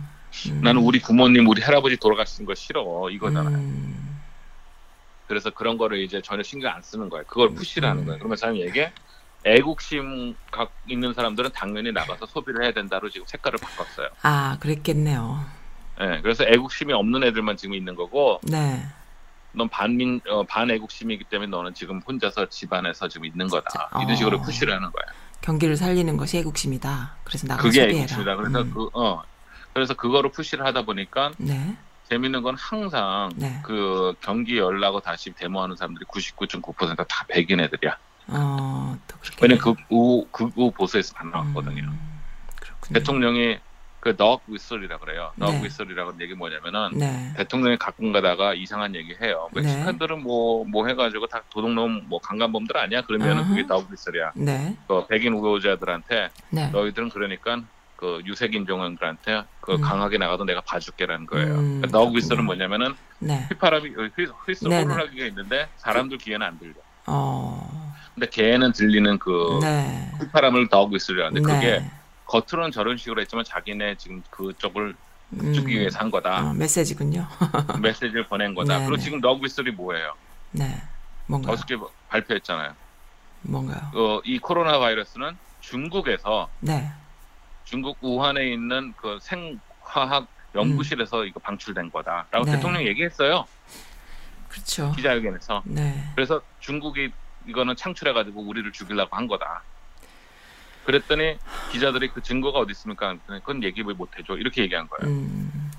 음. 나는 우리 부모님, 우리 할아버지 돌아가시는 거 싫어. 이거잖아요. 음. 그래서 그런 거를 이제 전혀 신경 안 쓰는 거예요. 그걸 푸시를 하는 음. 거예요. 그러면 사람이 얘기해 애국심 각 있는 사람들은 당연히 나가서 소비를 해야 된다로 지금 색깔을 바꿨어요. 아, 그랬겠네요. 예, 그래서 애국심이 없는 애들만 지금 있는 거고, 네. 넌 반민 어, 반애국심이기 때문에 너는 지금 혼자서 집안에서 지금 있는 거다. 진짜? 이런 어. 식으로 푸시를 하는 거야. 경기를 살리는 것이 애국심이다. 그래서 나가 그게 소비해라. 애국심이다. 그래서 음. 그 어, 그래서 그거로 푸시를 하다 보니까 네. 재밌는 건 항상 네. 그 경기 열나고 다시 데모하는 사람들이 99.9%다 백인 애들이야. 어, 또 그렇게. 왜냐면 극우 극우 보수에서 다 나왔거든요. 음. 대통령이 그 넉 위슬이라 그래요. 넉 네. 위슬이라고 얘기 뭐냐면은 네. 대통령이 가끔 가다가 이상한 얘기 해요. 네. 멕시칸들은 뭐뭐 해가지고 다 도둑놈 뭐 강간범들 아니야? 그러면은 어허. 그게 넉 위슬이야. 네. 그 백인 우호자들한테 네. 너희들은 그러니까 그 유색 인종들한테 그 음. 강하게 나가도 내가 봐줄게라는 거예요. 음, 그넉 그렇군요. 위슬은 뭐냐면은 네. 휘파람이 휘- 휘슬 네네. 호루라기가 있는데 사람들 귀에는 안 들려. 어. 근데 걔는 들리는 그 네. 휘파람을 넉 위슬이라는데 그게 네. 겉으로는 저런 식으로 했지만 자기네 지금 그쪽을 음. 주기 위해서 한 거다. 어, 메시지군요. [LAUGHS] 메시지를 보낸 거다. 네네. 그리고 지금 넉 위슬이 뭐예요? 네. 뭔가요? 어저께 발표했잖아요. 뭔가요? 어, 이 코로나 바이러스는 중국에서 네. 중국 우한에 있는 그 생화학 연구실에서 이거 방출된 거다라고 네. 대통령 이 얘기했어요. 그렇죠. 기자회견에서. 네. 그래서 중국이 이거는 창출해가지고 우리를 죽이려고 한 거다. 그랬더니 기자들이 그 증거가 어디 있습니까? 그건 얘기 왜 못 해줘? 이렇게 얘기한 거예요. 음.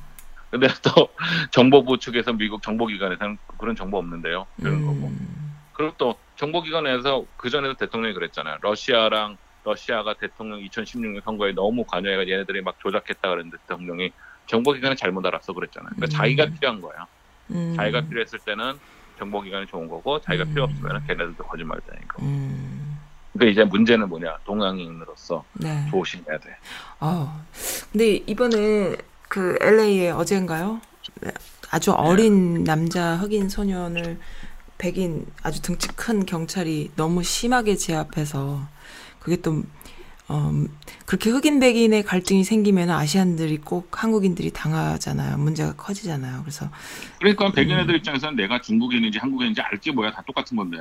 근데 또 [LAUGHS] 정보부 측에서 미국 정보기관에서는 그런 정보 없는데요. 이런 거고. 음. 그리고 또 정보기관에서 그 전에도 대통령이 그랬잖아요. 러시아랑 러시아가 대통령 2016년 선거에 너무 관여해가 얘네들이 막 조작했다 그랬는데 대통령이 정보기관에 잘못 알았어 그랬잖아요. 그러니까 음. 자기가 필요한 거예요. 음. 자기가 필요했을 때는 정보기관이 좋은 거고 자기가 음. 필요 없으면 걔네들도 거짓말이니까. 음. 그러니까 이제 문제는 뭐냐 동양인으로서 네. 조심해야 돼. 아, 근데 이번에 그 LA에 어젠가요? 네, 아주 어린 남자 흑인 소년을 백인 아주 등치 큰 경찰이 너무 심하게 제압해서 그게 또 음, 그렇게 흑인 백인의 갈등이 생기면 아시안들이 꼭 한국인들이 당하잖아요. 문제가 커지잖아요. 그래서 그러니까 백인 음. 애들 입장에서는 내가 중국인인지 한국인인지 알 게 뭐야 다 똑같은 건데.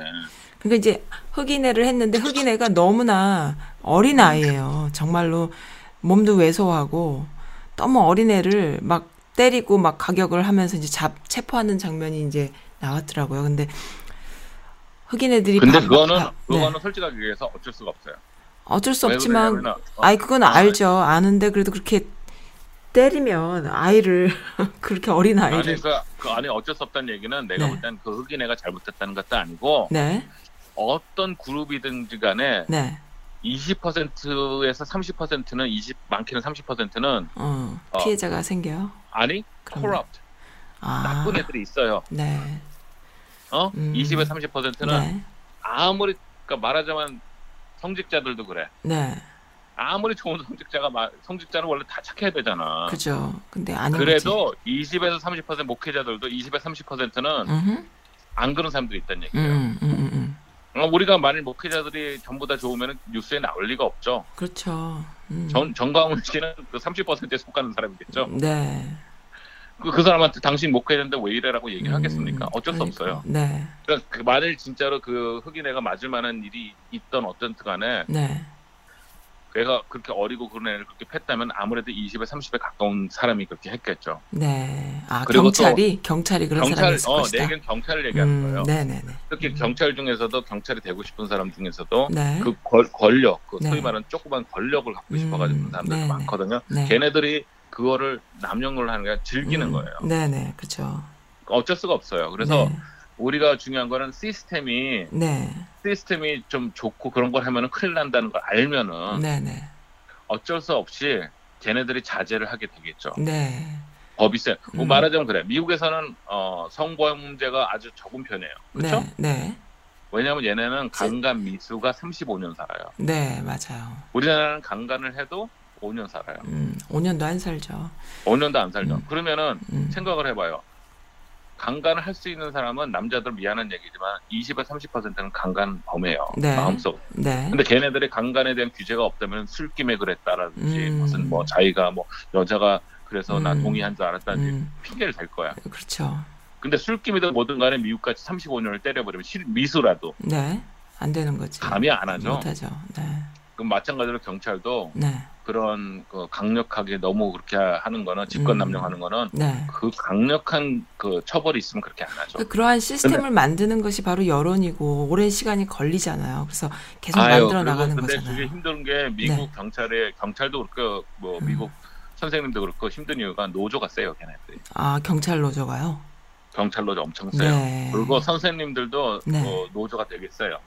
그러니까 이제 흑인 애를 했는데 흑인 애가 너무나 어린 아이예요. 정말로 몸도 왜소하고 너무 어린 애를 막 때리고 막 가격을 하면서 이제 잡 체포하는 장면이 이제 나왔더라고요. 근데 흑인 애들이 근데 바- 그거는 바- 네. 그거는 솔직하게 얘기해서 어쩔 수가 없어요. 어쩔 수왜 없지만 그러냐면은, 어, 아이 그건 알죠. 아는데 그래도 그렇게 때리면 아이를 [LAUGHS] 그렇게 어린 아니 아이를 그, 그 안에 어쩔 수 없다는 얘기는 내가 네. 볼땐 그 흑인 애가 잘못했다는 것도 아니고 네. 어떤 그룹이든지 간에 네. 20%에서 30%는 20 많게는 30%는 어, 어. 피해자가 생겨요. 아니 corrupt 아. 나쁜 애들이 있어요. 네. 어? 음. 20에서 30%는 네. 아무리 그러니까 말하자면 성직자들도 그래. 네. 아무리 좋은 성직자가 마- 성직자는 원래 다 착해야 되잖아. 그죠. 근데 아닌 그래도 20에서 30% 목회자들도 20에서 30%는 거지. 음흠. 안 그런 사람들이 있다는 얘기예요. 음, 음, 음, 음. 어, 우리가 만일 목회자들이 전부 다 좋으면 뉴스에 나올 리가 없죠. 그렇죠. 음. 전 정광훈 씨는 그 30%에 속하는 사람이겠죠. 네. 그, 그 사람한테 당신 목회자인데 왜 이래라고 얘기를 음, 하겠습니까? 어쩔 수 그러니까. 없어요. 네. 그러니까 그 만일 진짜로 그 흑인 애가 맞을 만한 일이 있던 어떤 간에 네. 걔가 그렇게 어리고 그런 애를 그렇게 팼다면 아무래도 20에 30에 가까운 사람이 그렇게 했겠죠. 네. 아, 그리고 경찰이 경찰이 그런 경찰, 사람이 어, 것이다. 내 얘기는 경찰을 얘기하는 거예요. 네, 네, 네. 특히 경찰 중에서도 경찰이 되고 싶은 사람 중에서도 네. 그 권- 권력, 그 네. 소위 말하는 조그만 권력을 갖고 음, 싶어가지고 사람들이. 많거든요. 네. 걔네들이 그거를 남용을 하는 게 즐기는 음, 거예요. 네, 네. 그렇죠. 어쩔 수가 없어요. 그래서 네. 우리가 중요한 거는 시스템이 네. 시스템이 좀 좋고 그런 걸 하면은 큰일 난다는 걸 알면은 네, 네. 어쩔 수 없이 걔네들이 자제를 하게 되겠죠. 네. 법이 세. 뭐 음. 말하자면 그래. 미국에서는 어, 성범죄가 아주 적은 편이에요. 그렇죠? 네. 네. 왜냐하면 얘네는 강간 미수가 35년 살아요. 네, 맞아요. 우리나라는 강간을 해도 5년 살아요. 음, 5년도 안 살죠. 5년도 안 살죠. 음. 그러면은 음. 생각을 해봐요. 강간을 할 수 있는 사람은 남자들 미안한 얘기지만 20에 30%는 강간 범이에요. 네. 마음속. 네. 근데 걔네들이 강간에 대한 규제가 없다면 술김에 그랬다라든지 음. 무슨 뭐 자기가 뭐 여자가 그래서 나 음. 동의한 줄 알았다든지 음, 핑계를 댈 거야. 그렇죠. 근데 술김이든 뭐든 간에 미국같이 35년을 때려버리면 실- 미수라도 네. 안 되는 거지. 감이 안 하죠. 못하죠. 네. 그럼 마찬가지로 경찰도 네. 그런 그 강력하게 너무 그렇게 하는 거는 직권남용하는 거는 네. 그 강력한 그 처벌이 있으면 그렇게 안 하죠. 그 그러한 시스템을 만드는 것이 바로 여론이고 오랜 시간이 걸리잖아요. 그래서 계속 만들어 그리고 나가는 근데 거잖아요. 그게 힘든 게 미국 네. 경찰에 경찰도 그렇고 뭐 음. 미국 선생님도 그렇고 힘든 이유가 노조가 세요 걔네들이 아 경찰 노조가요. 경찰 노조 엄청 세요. 네. 그리고 선생님들도 네. 뭐 노조가 되게 세요.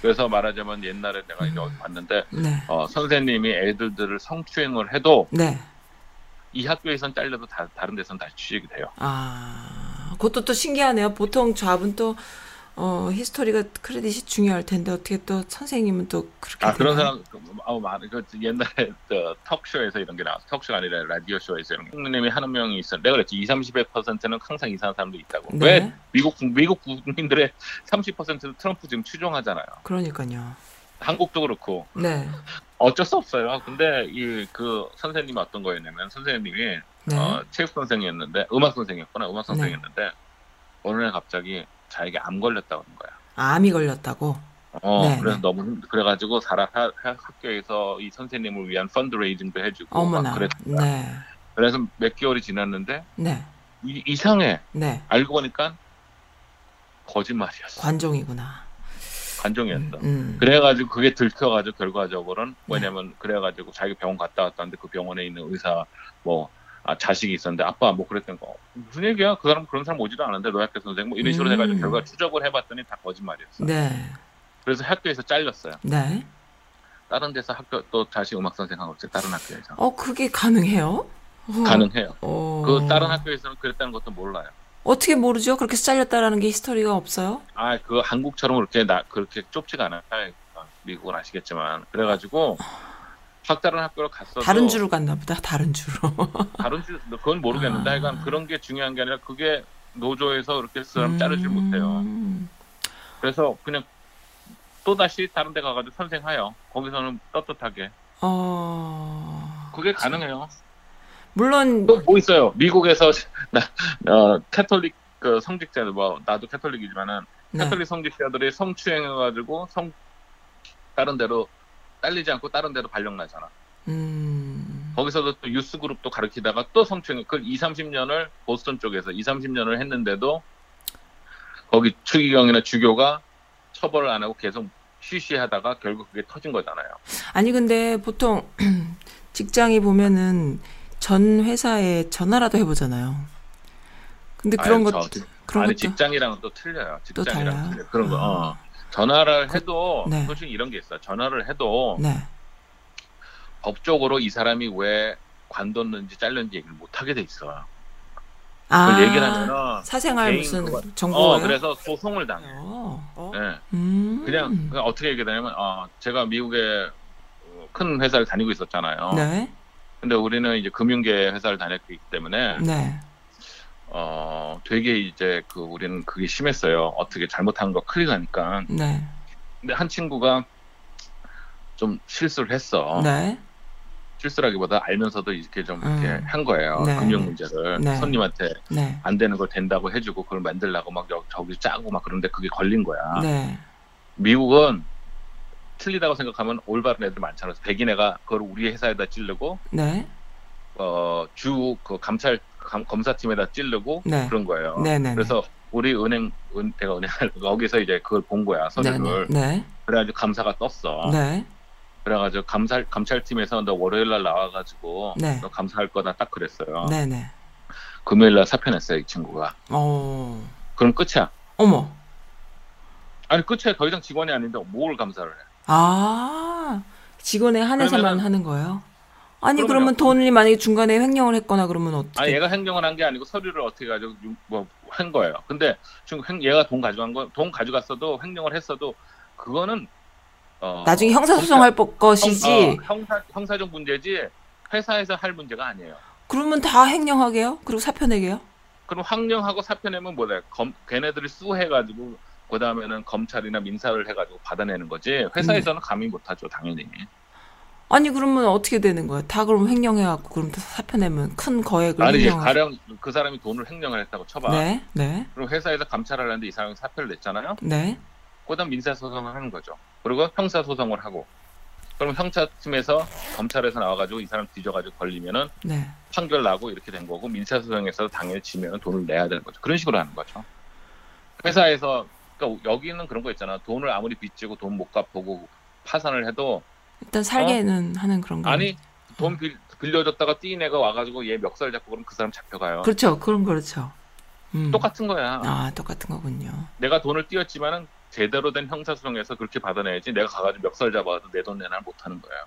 그래서 말하자면 옛날에 내가 이제 음. 어디 봤는데 네. 어, 선생님이 애들들을 성추행을 해도 네. 이 학교에선 잘려도 다, 다른 데선 다시 취직이 돼요. 아 그것도 또 신기하네요. 보통 job은 또 어, history가 credit이 중요할 텐데 어떻게 또 선생님은 또 그렇게 아 그런? 사람 아우 많은 그 옛날에 저 토크쇼에서 이런 게 나왔어. 토크쇼가 아니라 라디오 쇼에서 이런 게. 형님이 하는 명이 있어. 내가 그랬지. 20, 30%는 항상 이상한 사람도 있다고. 네. 왜 미국 국- 미국 국민들의 30%는 트럼프 지금 추종하잖아요. 그러니까요. 한국도 그렇고 네. 어쩔 수 없어요. 근데 이 그 선생님이 어떤 거였냐면 선생님이 네. 어, 체육 선생이었는데 음악 선생이었구나. 음악 선생이었는데 어느 날 갑자기 자기가 암 걸렸다고 하는 거야. 암이 걸렸다고. 어, 네, 그래서 네. 너무 힘- 그래가지고 사라 하- 학교에서 이 선생님을 위한 펀드레이징도 해주고 어머나. 막 그랬. 네. 그래서 몇 개월이 지났는데 네. 이, 이상해. 네. 알고 보니까 거짓말이었어. 관종이구나. 관종이었어. 음. 그래가지고 그게 들켜가지고 결과적으로는 뭐냐면 그래가지고 자기 병원 갔다 왔다는데 그 병원에 있는 의사 뭐 아, 자식이 있었는데 아빠 뭐 그랬던 거 무슨 얘기야 그 사람 그런 사람 오지도 않은데 노약교 선생 뭐 이런 식으로 음. 해가지고 결과 추적을 해봤더니 다 거짓말이었어. 네. 그래서 학교에서 잘렸어요. 네. 다른 데서 학교 또 다시 음악 선생하고 있어요. 다른 학교에서 어 그게 가능해요? 어. 가능해요. 어. 그 다른 학교에서는 그랬다는 것도 몰라요. 어떻게 모르죠? 그렇게 잘렸다라는 게 히스토리가 없어요? 아 그 한국처럼 그렇게 나 그렇게 좁지가 않아요. 아, 미국은 아시겠지만 그래가지고 각다른 학교를 갔어도 다른 주로 갔나 보다. 다른 주로. [LAUGHS] 다른 주 그건 모르겠는데 아. 하여간 그런 게 중요한 게 아니라 그게 노조에서 그렇게 사람 자르질 못해요. 음. 그래서 그냥 또 다시 다른 데 가가지고 선생하여 거기서는 떳떳하게 어. 그게 가능해요. 물론 또 뭐 있어요? 미국에서 [LAUGHS] 나 어, 캐톨릭 그 성직자들 뭐 나도 Catholic이지만은 네. 캐톨릭 성직자들이 성추행해가지고 성 다른 데로 잘리지 않고 다른 데로 발령 나잖아. 음. 거기서도 또 youth group도 가르치다가 또 성추행 그 2, 30년을 보스턴 쪽에서 2, 30년을 했는데도 거기 추기경이나 주교가 처벌을 안 하고 계속 쉬쉬하다가 결국 그게 터진 거잖아요. 아니 근데 보통 [CLEARS THROAT] 직장이 보면은 전 회사에 전화라도 해보잖아요. 근데 그런 아니, 것 저- 그런 아니 것도 직장이랑은 또 틀려요. 또 직장이랑 달라요? 틀려. 그런 거. 아. 어. 전화를 해도 네. 솔직히 이런 게 있어. 전화를 해도 네. 법적으로 이 사람이 왜 관뒀는지 잘렸는지 얘기를 못 하게 돼 있어. 아그 얘기를 하면은 사생활 개인 무슨 정보예요? 어 그래서 소송을 당해. 어. 어. 예. 음. 그냥, 그냥 어떻게 얘기되냐면 어, 제가 미국에 어, 큰 회사를 다니고 있었잖아요. 네. 근데 우리는 이제 금융계 회사를 다녔기 때문에 네. 어 되게 이제 그 우리는 그게 심했어요. 어떻게 잘못한 거 클릭하니까. 네. 근데 한 친구가 좀 실수를 했어. 네. 실수라기보다 알면서도 이렇게 좀 이렇게 음. 한 거예요. 네. 금융 문제를 네. 손님한테 네. 안 되는 걸 된다고 해주고 그걸 만들라고 막 여- 저기 짜고 막 그런데 그게 걸린 거야. 네. 미국은 틀리다고 생각하면 올바른 애들 많잖아. 그래서 백인 애가 그걸 우리 회사에다 찌르고 네. 어주 그 감찰 감- 검사팀에다 찌르고 네. 그런 거예요. 네. 네. 그래서 우리 은행 은, 내가 은행 [LAUGHS] 거기서 이제 그걸 본 거야 네. 서류를. 네. 그래가지고 감사가 떴어. 네. 그래가지고 감찰 감찰팀에서 너 월요일 날 나와가지고 네. 너 감사할 거다 딱 그랬어요. 네. 네. 금요일 날 사표 냈어요 이 친구가. 어. 그럼 끝이야. 어머. 아니 끝이야 더 이상 직원이 아닌데 뭘 감사를 해? 아. 직원에 한해서만 하는 거예요? 아니. 그러면 돈을 만약에 중간에 횡령을 했거나 그러면 어떻게? 아 얘가 행정을 한 게 아니고 서류를 어떻게 가지고 뭐한 거예요. 근데 지금 횡- 얘가 돈 가져간 거 돈 가져갔어도 횡령을 했어도 그거는 어, 나중에 형사소송 할 것이지. 형, 어, 형사 형사적 문제지 회사에서 할 문제가 아니에요. 그러면 다 횡령하게요? 그리고 사표 내게요? 그럼 확령하고 사표 내면 뭐래? 검 걔네들이 수해가지고 그 다음에는 검찰이나 민사를 해가지고 받아내는 거지. 회사에서는 감히 못하죠 당연히. 아니 그러면 어떻게 되는 거야? 다 그럼 횡령해갖고 그럼 다 사표 내면 큰 거액을 아니 횡령. 가령 그 사람이 돈을 횡령을 했다고 쳐봐. 네, 네, 그럼 회사에서 감찰을 하는데 이 사람이 사표를 냈잖아요. 네, 그다음 민사 소송을 하는 거죠. 그리고 형사 소송을 하고. 그럼 형사팀에서 검찰에서 나와가지고 이 사람 뒤져가지고 걸리면은 네. 판결 나고 이렇게 된 거고 민사 소송에서 당연히 지면 돈을 내야 되는 거죠. 그런 식으로 하는 거죠. 회사에서 그러니까 여기는 그런 거 있잖아. 돈을 아무리 빚지고 돈 못 갚고 파산을 해도 일단 살게는 하는 그런 거. 어? 아니 돈 빌, 빌려줬다가 뛴 애가 와가지고 얘 멱살 잡고 그럼 그 사람 잡혀가요. 그렇죠, 그런 그렇죠. 음. 똑같은 거야. 아, 똑같은 거군요. 내가 돈을 띄었지만은 제대로 된 형사소송에서 그렇게 받아내야지 내가 가가지고 멱살 잡아도 내돈 내놔 못하는 거예요.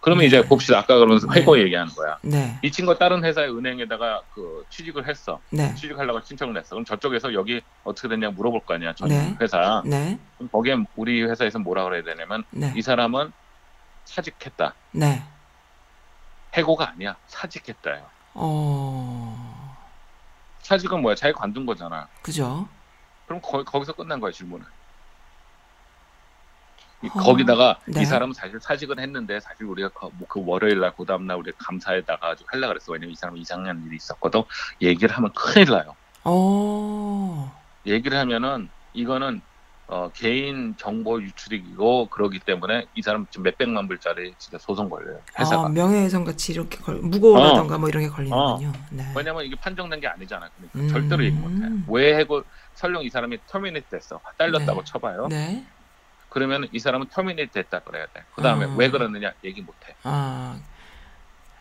그러면 네. 이제 봅시다. 아까 그러면서 네. 회고 얘기하는 거야. 네, 이 친구가 다른 회사의 은행에다가 그 취직을 했어. 네, 취직하려고 신청을 했어. 그럼 저쪽에서 여기 어떻게 됐냐 물어볼 거 아니야. 전 네. 회사. 네, 그럼 거기에 우리 회사에서 뭐라 그래야 되냐면 네, 이 사람은 사직했다. 네. 해고가 아니야. 사직했다요. 어, 사직은 뭐야? 자기 관둔 거잖아. 그죠? 그럼 거, 거기서 끝난 거야 질문은. 이- 어, 거기다가 네. 이 사람은 사실 사직은 했는데 사실 우리가 그, 뭐 그 월요일 날 그 다음 날 우리 감사에다가 아주 하려 그랬어. 왜냐면 이 사람은 이상한 일이 있었거든. 얘기를 하면 큰일 나요. 어, 얘기를 하면은 이거는 어, 개인 정보 유출이고 그러기 때문에 이 사람 지금 몇 백만 불짜리 진짜 소송 걸려요. 회사가. 아, 명예훼손 같이 이렇게 걸, 무고라던가 뭐 이런 게 걸리는군요. 네. 왜냐면 이게 판정된 게 아니잖아. 그러니까 음. 절대로 얘기 못 해. 왜 해고 설령 이 사람이 terminate 됐어. 잘렸다고 네. 쳐봐요. 네. 그러면 이 사람은 terminate 됐다 그래야 돼. 그 다음에 아. 왜 그러느냐 얘기 못 해. 아,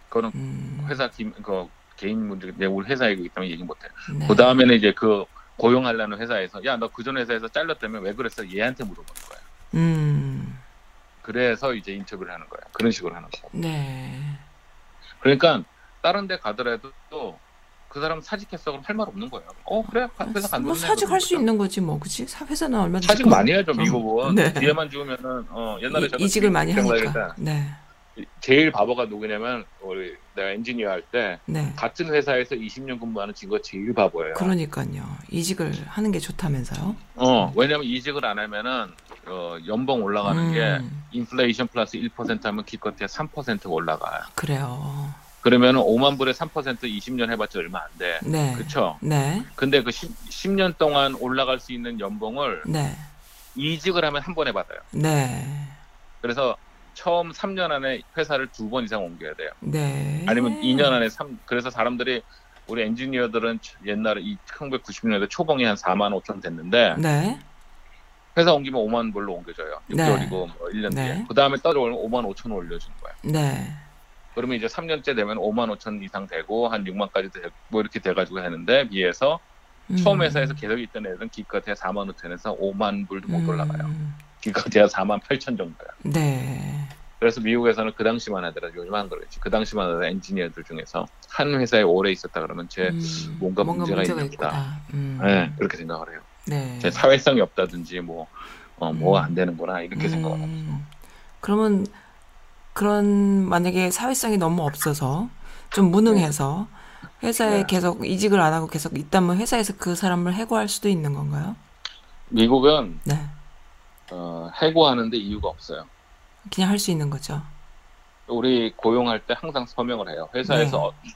그거는 음, 회사 김, 그 개인 문제, 내 우리 회사 얘기기 때문에 얘기 못 해. 네. 그 다음에는 이제 그 고용하려는 회사에서 야 너 그전 회사에서 잘렸다며 왜 그랬어? 얘한테 물어보는 거야. 음, 그래서 이제 인터뷰를 하는 거야. 그런 식으로 하는 거고. 네. 그러니까 다른 데 가더라도 또 그 사람 사직했어 그럼 할 말 없는 거예요. 어 그래 회사 간두네. 뭐 사직할 수 있는 거지 뭐, 그치? 사- 회사는 얼마든지. 사직 많이 해야죠 미국은. 네. 뒤에만 주우면은 어 옛날에 이- 이직을 많이 하니까. 네. 제일 바보가 누구냐면 우리 내가 엔지니어 할때 네. 같은 회사에서 20년 근무하는 친구가 제일 바보예요. 그러니까요. 이직을 하는 게 좋다면서요? 어, 왜냐면 이직을 안 하면은 어, 연봉 올라가는 게 음, 인플레이션 플러스 1% 하면 기껏해야 3%가 올라가요. 그래요. 그러면은 5만 불에 3% 20년 해봤자 얼마 안 돼. 네. 그렇죠? 네. 근데 그 10, 년 동안 올라갈 수 있는 연봉을 네. 이직을 하면 한 번에 받아요. 네. 그래서 처음 3년 안에 회사를 두 번 이상 옮겨야 돼요. 네. 아니면 2년 안에 3 그래서 사람들이 우리 엔지니어들은 옛날에 1990년대 초봉이 한 4만 5천 됐는데 네. 회사 옮기면 5만 불로 옮겨줘요. 네. 6개월이고 뭐 1년 네. 뒤에. 그 다음에 떨어오면 5만 5천 올려주는 거예요. 네. 그러면 이제 3년째 되면 5만 5천 이상 되고 한 6만까지 되고 뭐 이렇게 돼가지고 하는데 비해서 처음 음. 회사에서 계속 있던 애들은 기껏해야 4만 5천에서 5만 불도 못 올라가요. 음. 기껏해야 4만 8천 정도야. 네. 그래서 미국에서는 그 당시만 하더라 요즘 안 그러지. 그 당시만 하더라 엔지니어들 중에서 한 회사에 오래 있었다 그러면 쟤 음, 뭔가 문제가 있나 보다. 있구나. 음. 네, 그렇게 생각을 해요. 네. 제 사회성이 없다든지 뭐, 어, 뭐 음. 안 되는구나 이렇게 생각을 하죠. 음. 그러면 그런 만약에 사회성이 너무 없어서 좀 무능해서 회사에 네. 계속 이직을 안 하고 계속 있다면 회사에서 그 사람을 해고할 수도 있는 건가요? 미국은 네. 어, 해고하는데 이유가 없어요. 그냥 할 수 있는 거죠. 우리 고용할 때 항상 서명을 해요. 회사에서 네.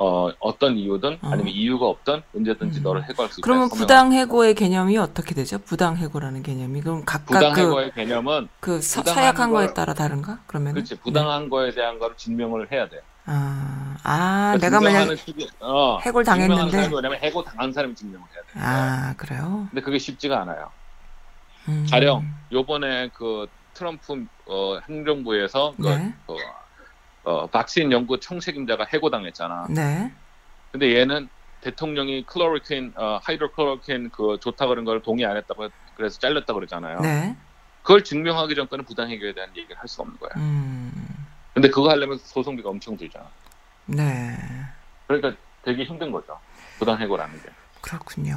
어, 떤 이유든 어. 아니면 이유가 없든 언제든지 음. 너를 해고할 수 있다. 그러면 부당 해고의 개념이 어떻게 되죠? 부당 해고라는 개념이 그럼 각각 부당 그, 해고의 개념은 그 사, 부당한 사약한 거에 걸- 따라 다른가? 그러면 그렇지 부당한 거에 대한 거를 증명을 해야 돼. 아, 아 그러니까 내가 만약 시기- 어, 해고를 증명하는 당했는데 뭐냐면 해고 당한 사람이 증명을 해야 돼. 아 그래요? 근데 그게 쉽지가 않아요. 음. 가령 요번에 그 트럼프 어, 행정부에서 그, 네. 그, 어, 박신 연구 총책임자가 해고당했잖아. 네. 근데 얘는 대통령이 클로리퀸, 어, 하이드로클로리퀸 그 좋다 그런 걸 동의 안 했다고 그래서 잘렸다 그러잖아요. 네. 그걸 증명하기 전까지는 부당 해결에 대한 얘기를 할 수가 없는 거야. 음. 근데 그거 하려면 소송비가 엄청 들잖아. 네. 그러니까 되게 힘든 거죠. 부당 해고라는 게. 그렇군요.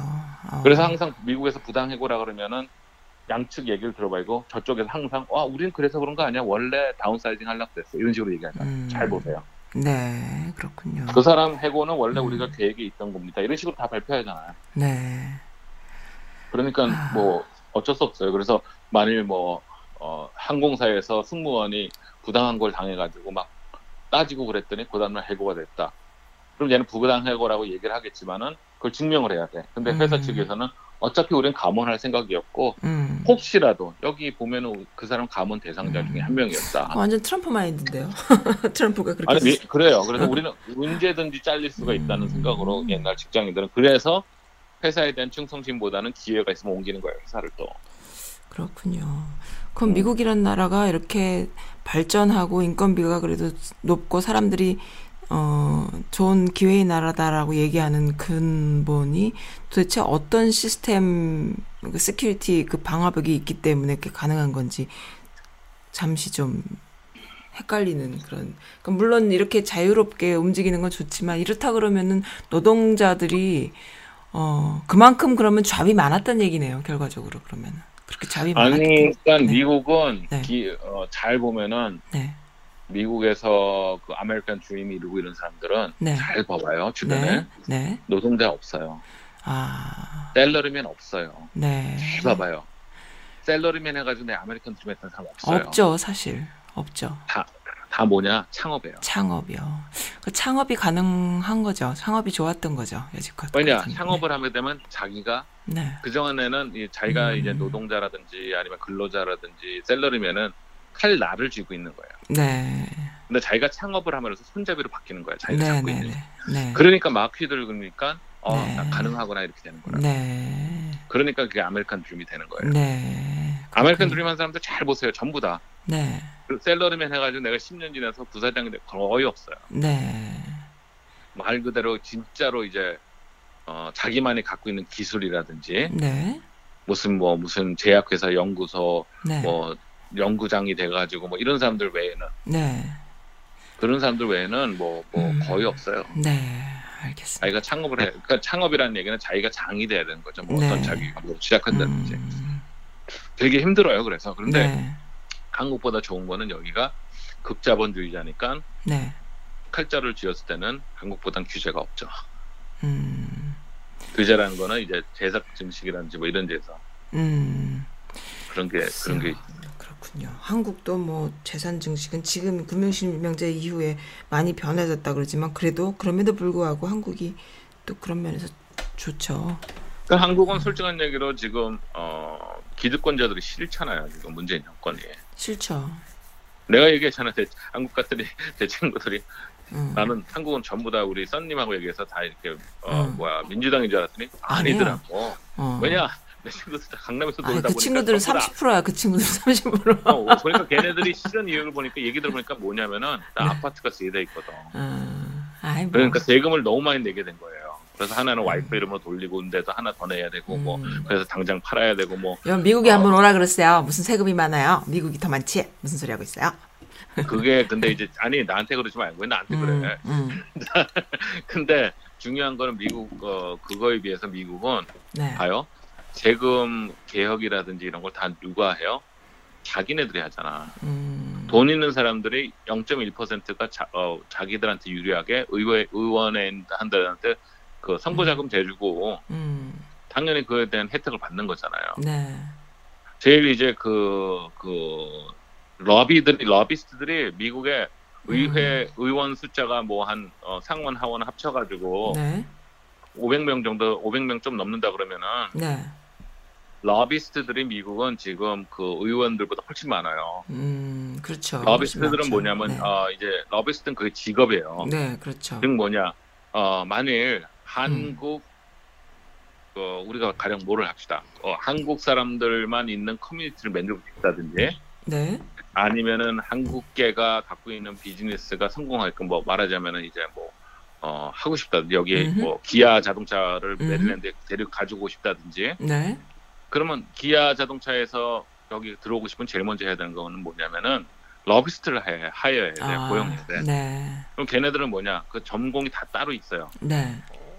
어. 그래서 항상 미국에서 부당 해고라 그러면은 양측 얘기를 들어봐고 저쪽에서 항상 와 우린 그래서 그런 거 아니야 원래 다운사이징 하려고 그랬어 이런 식으로 얘기하잖아 음. 잘 보세요 네, 그렇군요. 그 사람 해고는 원래 음. 우리가 계획에 있던 겁니다 이런 식으로 다 발표하잖아요 네. 그러니까 아. 뭐 어쩔 수 없어요 그래서 만일 뭐 어, 항공사에서 승무원이 부당한 걸 당해가지고 막 따지고 그랬더니 그 다음날 해고가 됐다 그럼 얘는 부당 해고라고 얘기를 하겠지만은 그걸 증명을 해야 돼 근데 회사 음. 측에서는 어차피 우리는 감원할 생각이 없고 음. 혹시라도 여기 보면은 그 사람 감원 대상자 음. 중에 한 명이었다. 완전 트럼프 마인드인데요. [LAUGHS] 트럼프가 그렇게 아니 미- 그래요. 그래서 우리는 언제든지 잘릴 수가 있다는 음. 생각으로 옛날 직장인들은 그래서 회사에 대한 충성심보다는 기회가 있으면 옮기는 거예요. 회사를 또. 그렇군요. 그럼 음. 미국이란 나라가 이렇게 발전하고 인건비가 그래도 높고 사람들이 어 좋은 기회의 나라다라고 얘기하는 근본이 도대체 어떤 시스템 그 security 그 방화벽이 있기 때문에 그게 가능한 건지 잠시 좀 헷갈리는 그런 그러니까 물론 이렇게 자유롭게 움직이는 건 좋지만 이렇다 그러면은 노동자들이 어 그만큼 그러면 job이 많았다는 얘기네요 결과적으로 그러면 그렇게 job이 많았기 아니, 그러니까 네. 미국은 네. 기- 어, 잘 보면은 네. 미국에서 그 아메리칸 드림 이루고 이런 사람들은 네. 잘 봐봐요. 주변에 네. 네. 노동자 없어요. 아. 샐러리맨 없어요. 네. 잘 봐봐요. 샐러리맨 해가지고 내 아메리칸 드림 했던 사람 없어요. 없죠, 사실. 없죠. 다 뭐냐 창업이에요. 창업이요. 그 창업이 가능한 거죠. 창업이 좋았던 거죠. 여지껏. 왜냐. 창업을 하게 되면 자기가 네. 그 전에는 이 자기가 음. 이제 노동자라든지 아니면 근로자라든지 샐러리맨은 칼 날을 쥐고 있는 거예요. 네. 근데 자기가 창업을 하면서 손잡이로 바뀌는 거예요. 자기가 네, 잡고 네, 있는. 네. 네. 그러니까 마퀴들 그러니까 어, 네. 나 가능하구나 이렇게 되는 거예요. 네. 그러니까 그게 아메리칸 드림이 되는 거예요. 네. 아메리칸. 드림 한 사람들 잘 보세요. 전부 다. 네. 그 샐러리맨 해가지고 내가 10년 지나서 부사장이 돼 거의 없어요. 네. 말 그대로 진짜로 이제 어, 자기만이 갖고 있는 기술이라든지 네. 무슨 뭐 무슨 제약회사 연구소 네. 뭐 연구장이 돼가지고 뭐 이런 사람들 외에는 네. 그런 사람들 외에는 뭐, 뭐 음. 거의 없어요. 네. 알겠습니다. 자기가 창업을 해, 그러니까 창업이라는 얘기는 자기가 장이 돼야 되는 거죠. 뭐 네. 어떤 자기가 뭐 시작한다든지 음, 되게 힘들어요. 그래서 그런데 네. 한국보다 좋은 거는 여기가 극자본주의자니까 네. 칼자를 쥐었을 때는 한국보단 규제가 없죠. 음. 규제라는 거는 이제 제작 증식이라든지 뭐 이런 데서 음. 그런 게 그런 게 그렇군요. 한국도 뭐 재산 증식은 지금 금융실명제 이후에 많이 변해졌다 그러지만 그래도 그럼에도 불구하고 한국이 또 그런 면에서 좋죠. 그러니까 한국은 솔직한 얘기로 지금 어, 기득권자들이 싫잖아요. 지금 문재인 정권이. 싫죠. 내가 얘기했잖아. 대, 한국 같들이 제 친구들이 음. 나는 한국은 전부 다 우리 썬님하고 얘기해서 다 이렇게 어, 음. 뭐야 민주당인 줄 알았더니. 아니더라고. 어. 왜냐 내 친구들 다 강남에서 아니, 놀다 그 보니까 친구들은 전부 다 30%야. 그 친구들 30%. 어, 보니까 걔네들이 싫은 이유를 보니까 얘기 들어보니까 뭐냐면은 다 네. 아파트가 세대 있거든. 어. 아이 뭐. 그러니까 세금을 너무 많이 내게 된 거예요. 그래서 하나는 와이프 이름으로 돌리고 있는데도 하나 더 내야 되고 뭐 음. 그래서 당장 팔아야 되고 뭐 여러분 미국에 어. 한번 오라 그랬어요. 무슨 세금이 많아요. 미국이 더 많지? 무슨 소리 하고 있어요? 그게 근데 이제 아니 나한테 그러지 말고 왜 나한테 그래. 음, 음. [LAUGHS] 근데 중요한 거는 미국 어 그거에 비해서 미국은 네. 봐요. 세금 개혁이라든지 이런 걸 다 누가 해요? 자기네들이 하잖아. 음. 돈 있는 사람들이 0.1%가 자, 어, 자기들한테 유리하게 의회 의원에 한들한테 그 선거 자금 대주고 음. 당연히 그에 대한 혜택을 받는 거잖아요. 네. 제일 이제 그, 그, lobby들이, lobbyist들이 미국의 의회, 의원 숫자가 뭐 한, 어, 상원, 하원 합쳐가지고 네. 500명 정도, 500명 좀 넘는다 그러면은 네. lobbyist들이 미국은 지금 그 의원들보다 훨씬 많아요. 음, 그렇죠. lobbyist들은 뭐냐면, 많죠. 어, 이제 lobbyist는 그게 직업이에요. 네. 네, 그렇죠. 즉 뭐냐, 어, 만일 한국, 어, 우리가 가령 뭐를 합시다. 어, 한국 사람들만 있는 커뮤니티를 만들고 싶다든지, 네. 아니면은 한국계가 갖고 있는 비즈니스가 성공할까 뭐 말하자면은 이제 뭐 어, 하고 싶다든지 여기에 음흠. 뭐 기아 자동차를. 메릴랜드에 데리고 가지고 싶다든지 네. 그러면 기아 자동차에서 여기 들어오고 싶으면 제일 먼저 해야 되는 거는 뭐냐면은 러비스트를 해, 하여야 돼, 아, 고용해야 돼. 네. 그럼 걔네들은 뭐냐, 그 전공이 다 따로 있어요. 네.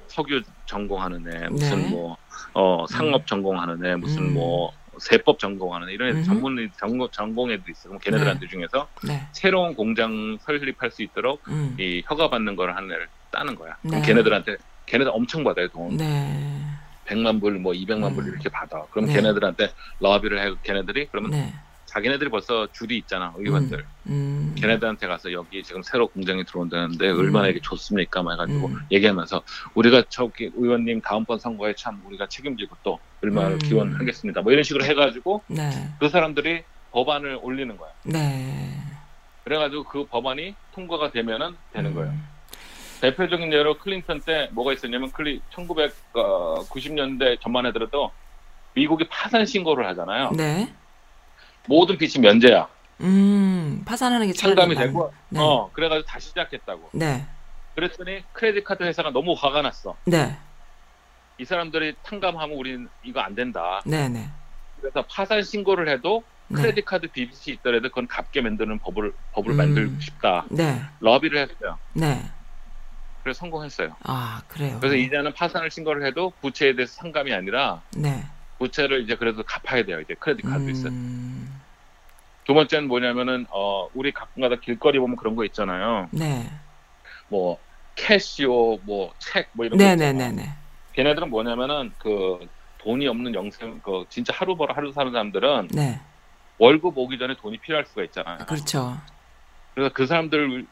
석유 전공하는 애, 무슨 네. 뭐, 어, 상업 전공하는 애, 무슨 음. 뭐, 세법 전공하는 애, 이런 애들 음흠. 전문, 전공, 전공 애들 있어. 그럼 걔네들한테 중에서 네. 새로운 공장 설립할 수 있도록 음. 이 허가 받는 거를 하는 애를 따는 거야. 그럼 네. 걔네들한테, 걔네들 엄청 받아요, 돈. 네. 100만 불, 뭐 200만 불 음. 이렇게 받아. 그럼 네. 걔네들한테 러비를 해, 걔네들이, 그러면 네. 자기네들이 벌써 줄이 있잖아, 의원들. 음. 걔네들한테 가서 여기 지금 새로 공장이 들어온다는데 얼마나 이게 좋습니까? 막 해가지고 음. 얘기하면서 우리가 저기 의원님 다음번 선거에 참 우리가 책임지고 또 얼마를 음. 기원하겠습니다. 뭐 이런 식으로 해가지고 네. 그 사람들이 법안을 올리는 거야. 네. 그래가지고 그 법안이 통과가 되면은 되는 음. 거예요. 대표적인 예로 클린턴 때 뭐가 있었냐면 클리 1990년대 전만 해더라도 미국이 파산 신고를 하잖아요. 네. 모든 빚이 면제야. 음. 파산하는 게 차라리 되고, 네. 어, 그래가지고 다시 시작했다고. 네. 그랬더니 크레딧 카드 회사가 너무 화가 났어. 네. 이 사람들이 탕감하면 우리는 이거 안 된다. 네, 네. 그래서 파산 신고를 해도 네. 크레딧 카드 빚이 있더라도 그건 갚게 만드는 법을 법을 음. 만들고 싶다. 네. 러비를 했어요. 네. 그래서 성공했어요. 아, 그래요. 그래서 이제는 파산을 신고를 해도 부채에 대해서 상감이 아니라 네. 부채를 이제 그래도 갚아야 돼요. 이제 크레딧 카드. 음. 두 번째는 뭐냐면은 어 우리 가끔가다 길거리 보면 그런 거 있잖아요. 네. 뭐 캐시오, 뭐 책, 뭐 이런 거 네, 있잖아요. 네, 네, 네. 걔네들은 뭐냐면은 그 돈이 없는 영생, 그 진짜 하루 벌어 하루 사는 사람들은 네. 월급 오기 전에 돈이 필요할 수가 있잖아요. 그렇죠. 그래서 그 사람들은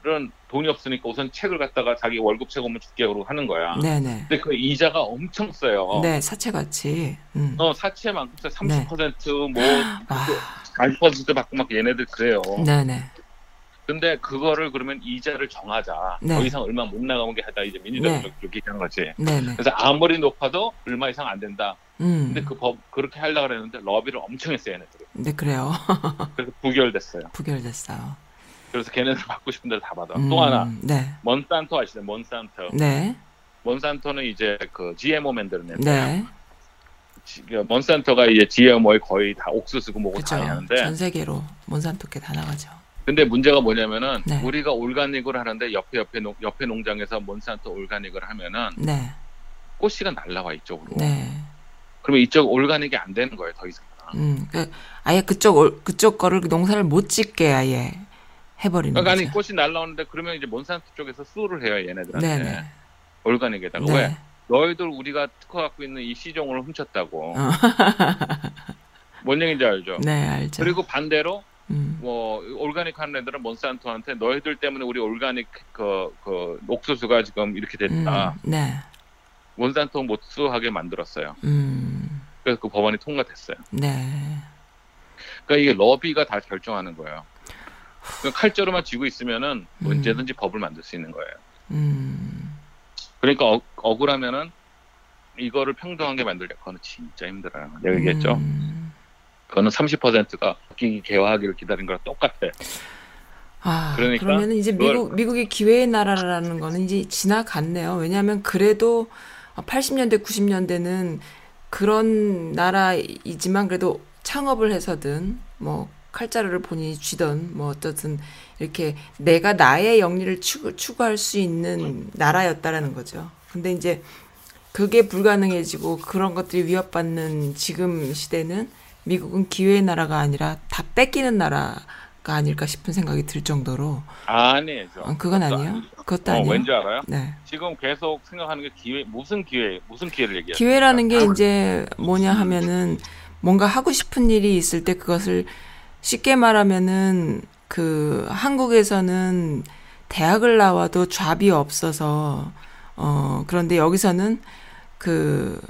돈이 없으니까 우선 책을 갖다가 자기 월급 책 오면 줄게 그러고 하는 거야. 네, 네. 근데 그 이자가 엄청 세요. 네, 사채같이. 음. 어, 사치에만큼 세. 30%뭐 아, 40% 받고 막 얘네들 그래요. 네, 네. 근데 그거를 그러면 이자를 정하자. 네. 더 이상 얼마 못 나가는 게 하다 이제 민주당이 네. 그렇게 얘기하는 거지. 네, 네. 그래서 아무리 높아도 얼마 이상 안 된다. 음. 근데 그 법 그렇게 하려고 그랬는데 러비를 엄청 했어요, 얘네들이. 네, 그래요. [LAUGHS] 그래서 부결됐어요. 부결됐어요. 그래서 걔네들 받고 싶은 대로 다 받아. 음, 또 하나 네. 몬산토 아시죠? 몬산토. 네. 몬산토는 이제 그 GMO 만드는 애들. 네. 지- 그 몬산토가 이제 GMO에 거의 다 옥수수고 뭐고 그렇죠. 다 하는데 전 세계로 몬산토께 다 나가죠. 근데 문제가 뭐냐면은 네. 우리가 올가닉을 하는데 옆에 옆에 농, 옆에 농장에서 몬산토 올가닉을 하면은 네. 꽃씨가 날라와 이쪽으로. 네. 그러면 이쪽 올가닉이 안 되는 거예요 더 이상. 음, 그 아예 그쪽 올- 그쪽 거를 농사를 못 짓게 아예 해버리는 그러니까 아니 거죠. 꽃이 날라오는데 그러면 이제 몬산토 쪽에서 수를 해요 얘네들한테 네네. 올가닉에다가 네. 왜 너희들 우리가 특허 갖고 있는 이 시종을 훔쳤다고 어. [LAUGHS] 뭔 얘기인지 알죠? 네, 알죠. 그리고 반대로 음, 뭐 올가닉 하는 애들은 몬산토한테 너희들 때문에 우리 올가닉 그, 그 옥수수가 지금 이렇게 됐다. 음, 네. 몬산토 못 수하게 만들었어요. 음, 그래서 그 법안이 통과됐어요. 네. 그러니까 이게 러비가 다 결정하는 거예요. 그 칼자루만 쥐고 있으면은 음. 언제든지 법을 만들 수 있는 거예요. 음, 그러니까 억, 억울하면은 이거를 평등하게 만들려 그거는 진짜 힘들어요. 내가 얘기했죠. 음. 그거는 30%가 바뀌기 개화하기를 기다린 거랑 똑같아. 아, 그러니까 그러면은 이제 그걸- 미국 미국이 기회의 나라라는 거는 이제 지나갔네요. 왜냐하면 그래도 80년대 90년대는 그런 나라이지만 그래도 창업을 해서든 뭐 칼자루를 본인이 쥐던 뭐 어떻든 이렇게 내가 나의 영리를 추구, 추구할 수 있는 나라였다라는 거죠. 근데 이제 그게 불가능해지고 그런 것들이 위협받는 지금 시대는 미국은 기회의 나라가 아니라 다 뺏기는 나라가 아닐까 싶은 생각이 들 정도로. 어, 그건 그것도 아니에요. 아니죠. 그것도 어, 아니에요. 왠지 알아요? 네. 지금 계속 생각하는 게 기회 무슨 기회 무슨 기회를 얘기해요? 기회라는 게 이제 뭐냐 하면은 뭔가 하고 싶은 일이 있을 때 그것을 쉽게 말하면은 그 한국에서는 대학을 나와도 잡이 없어서 어 그런데 여기서는 그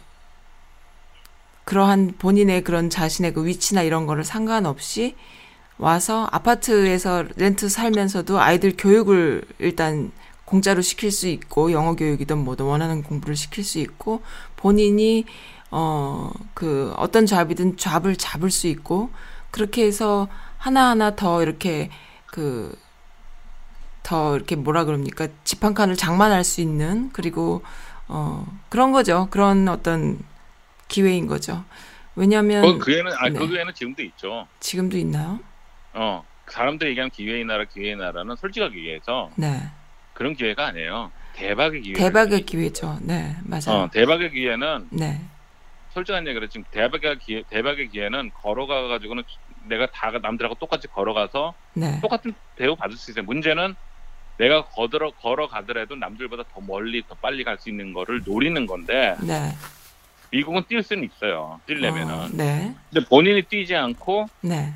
그러한 본인의 그런 자신의 그 위치나 이런 거를 상관없이 와서 아파트에서 렌트 살면서도 아이들 교육을 일단 공짜로 시킬 수 있고 영어 교육이든 뭐든 원하는 공부를 시킬 수 있고 본인이 어 그 어떤 잡이든 잡을 잡을 수 있고 그렇게 해서 하나하나 더 이렇게 그 더 이렇게 뭐라 그럽니까 집한 칸을 장만할 수 있는 그리고 어 그런 거죠 그런 어떤 기회인 거죠 왜냐하면 그 기회는 아, 네. 그 기회는 지금도 있죠. 지금도 있나요? 어 사람들이 얘기하는 기회의 나라 기회의 나라는 솔직하게 얘기해서 네 그런 기회가 아니에요. 대박의 기회. 대박의 기회죠 네 맞아요 어 대박의 기회는 네 솔직한 얘기를 지금 대박의 기회 대박의 기회는 걸어가 가지고는 내가 다 남들하고 똑같이 걸어가서 네. 똑같은 대우 받을 수 있어요. 문제는 내가 걸어 걸어가더라도 남들보다 더 멀리 더 빨리 갈 수 있는 거를 노리는 건데 네. 미국은 뛸 수는 있어요. 뛰려면은. 어, 네. 근데 본인이 뛰지 않고 네.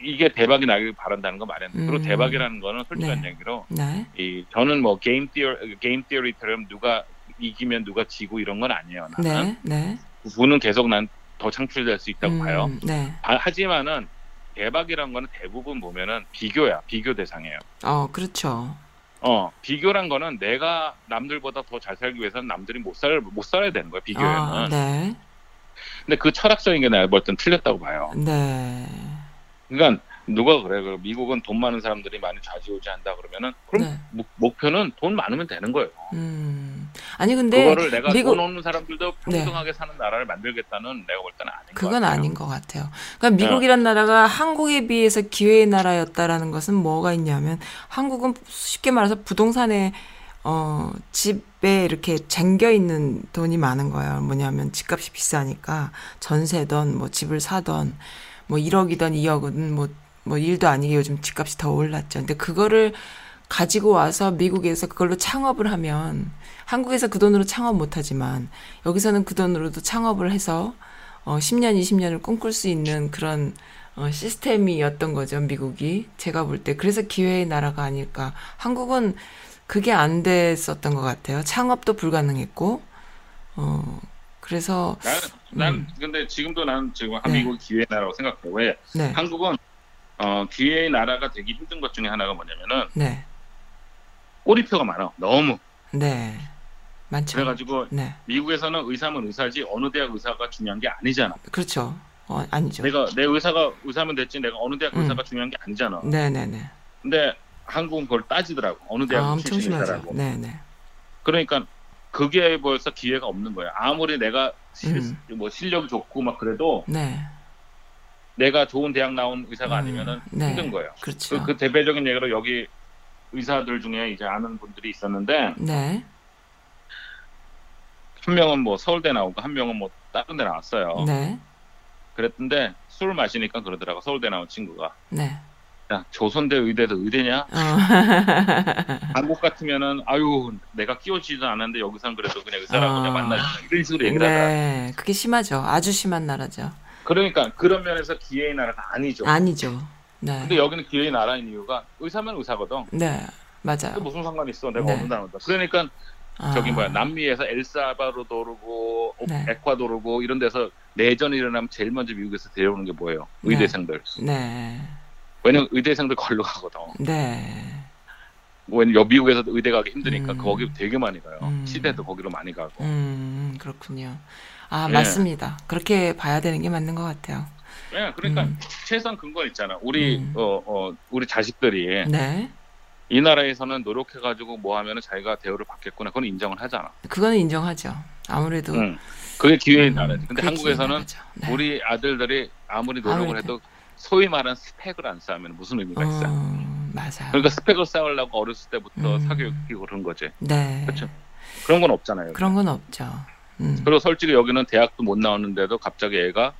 이게 대박이 나길 바란다는 건 말이 안 돼. 그리고 음. 대박이라는 거는 솔직한 네. 얘기로 네. 이 저는 뭐 game theo- game theory처럼 누가 이기면 누가 지고 이런 건 아니에요. 나는 네. 네. 부는 계속 난 더 창출될 수 있다고 봐요. 음, 네. 아, 하지만은 대박이란 거는 대부분 보면은 비교야. 비교 대상이에요. 어, 그렇죠. 어, 비교란 거는 내가 남들보다 더 잘 살기 위해서는 남들이 못 살, 못 살아야 되는 거야, 비교에는. 아, 네. 근데 그 철학적인 게 내가 볼땐 틀렸다고 봐요. 네. 그러니까 누가 그래? 그 미국은 돈 많은 사람들이 많이 좌지우지 한다 그러면은 그럼 네. 목- 목표는 돈 많으면 되는 거예요. 음. 아니 근데 그거를 내가 미국- 돈 없는 사람들도 평등하게 사는 나라를 만들겠다는 내가 볼 때는 아닌 것 그건 같아요. 아닌 것 같아요. 그러니까 미국이란 나라가 한국에 비해서 기회의 나라였다라는 것은 뭐가 있냐면 한국은 쉽게 말해서 부동산에 어 집에 이렇게 쟁겨 있는 돈이 많은 거예요. 뭐냐면 집값이 비싸니까 전세던 뭐 집을 사던 뭐 1억이던 2억은 뭐 뭐 일도 아니게 요즘 집값이 더 올랐죠. 근데 그거를 가지고 와서 미국에서 그걸로 창업을 하면 한국에서 그 돈으로 창업 못 하지만 여기서는 그 돈으로도 창업을 해서 어 10년, 20년을 꿈꿀 수 있는 그런 어 시스템이었던 거죠, 미국이. 제가 볼 때. 그래서 기회의 나라가 아닐까. 한국은 그게 안 됐었던 것 같아요. 창업도 불가능했고, 어, 그래서, 나는, 난 음. 근데 지금도 나는 지금 네. 한미국 기회의 나라고 생각해. 왜? 네, 한국은 어, 기회의 나라가 되기 힘든 것 중에 하나가 뭐냐면은 네, 꼬리표가 많아. 너무. 네. 많죠. 그래가지고 네. 미국에서는 의사면 의사지 어느 대학 의사가 중요한 게 아니잖아. 그렇죠. 어, 아니죠. 내가 내 의사가 의사면 됐지 내가 어느 대학 음. 의사가 중요한 게 아니잖아. 네네네. 근데 한국은 그걸 따지더라고. 어느 대학 아, 출신. 의사라고. 네네. 그러니까 그게 벌써 기회가 없는 거야. 아무리 내가 실, 음. 뭐 실력이 좋고 막 그래도 네. 내가 좋은 대학 나온 의사가 음, 아니면은 네. 힘든 거예요. 그렇죠. 그, 그 대표적인 얘기로 여기 의사들 중에 이제 아는 분들이 있었는데 네. 한 명은 뭐 서울대 나오고 한 명은 뭐 다른 데 나왔어요. 네. 그랬던데 술을 마시니까 그러더라고 서울대 나온 친구가 네. 야 조선대 의대도 의대냐? 어. [LAUGHS] 한국 같으면은 아유 내가 끼워지지도 않았는데 여기서는 그래도 그냥 의사라고 아. 그냥 만나 이런 식으로 얘기를 하더라. 네. 그게 심하죠. 아주 심한 나라죠. 그러니까 그런 면에서 기회의 나라가 아니죠. 아니죠. 네. 근데 여기는 기회의 나라인 이유가 의사면 의사거든. 네. 맞아요. 무슨 상관 있어? 내가 네. 어느 나라다. 그러니까 아. 저기 뭐야 남미에서 엘사바도르고 오- 네. 에콰도르고 이런 데서 내전이 일어나면 제일 먼저 미국에서 데려오는 게 뭐예요? 네. 의대생들. 네. 왜냐면 의대생들 걸로 가거든. 네. 왜냐면 여 미국에서 의대 가기 힘드니까 음. 거기 되게 많이 가요. 음. 시대도 거기로 많이 가고. 음, 그렇군요. 아, 네. 맞습니다. 그렇게 봐야 되는 게 맞는 것 같아요. 네, 그러니까 음. 최소한 근거 있잖아. 우리 음. 어, 어, 우리 자식들이 네. 이 나라에서는 노력해가지고 뭐 하면은 자기가 대우를 받겠구나. 그건 인정을 하잖아. 그거는 인정하죠. 아무래도. 응. 그게 기회의 음, 나라지. 근데 한국에서는. 네. 우리 아들들이 아무리 노력을 아무래도. 해도 소위 말하는 스펙을 안 쌓으면 무슨 의미가 있어요? 음, 맞아요. 그러니까 스펙을 쌓으려고 어렸을 때부터 음. 사교육시키고 그런 거지. 네. 그렇죠. 그런 건 없잖아요. 그런 건 없죠. 음. 그리고 솔직히 여기는 대학도 못 나오는데도 갑자기 애가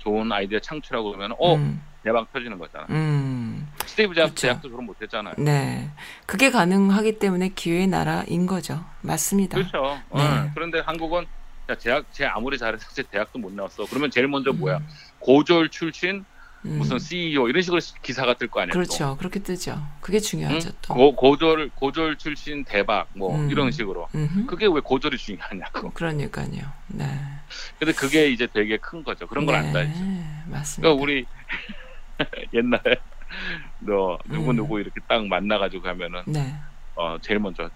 좋은 아이디어 창출하고 그러면 어 음, 대박 터지는 거잖아. 음, 스티브 잡스 그렇죠. 대학도 그런 못했잖아요. 네. 그게 가능하기 때문에 기회의 나라인 거죠. 맞습니다. 그렇죠. 네. 어, 그런데 한국은 야, 대학 제 아무리 잘해서 [LAUGHS] 제 대학도 못 나왔어. 그러면 제일 먼저 뭐야? 음, 고졸 출신 음. 무슨 CEO 이런 식으로 기사가 뜰 거 아니야. 또. 그렇죠. 그렇게 뜨죠. 그게 중요하죠, 응? 또. 고, 고졸 고졸 출신 대박 뭐 음. 이런 식으로. 음흠. 그게 왜 고졸이 중요하냐고. 그러니까요. 네. 근데 그게 이제 되게 큰 거죠. 그런 걸 네, 안다지. 맞습니다. 그러니까 우리 [LAUGHS] 옛날에 너 누구 음. 누구 이렇게 딱 만나가지고 가면은 네. 어 제일 먼저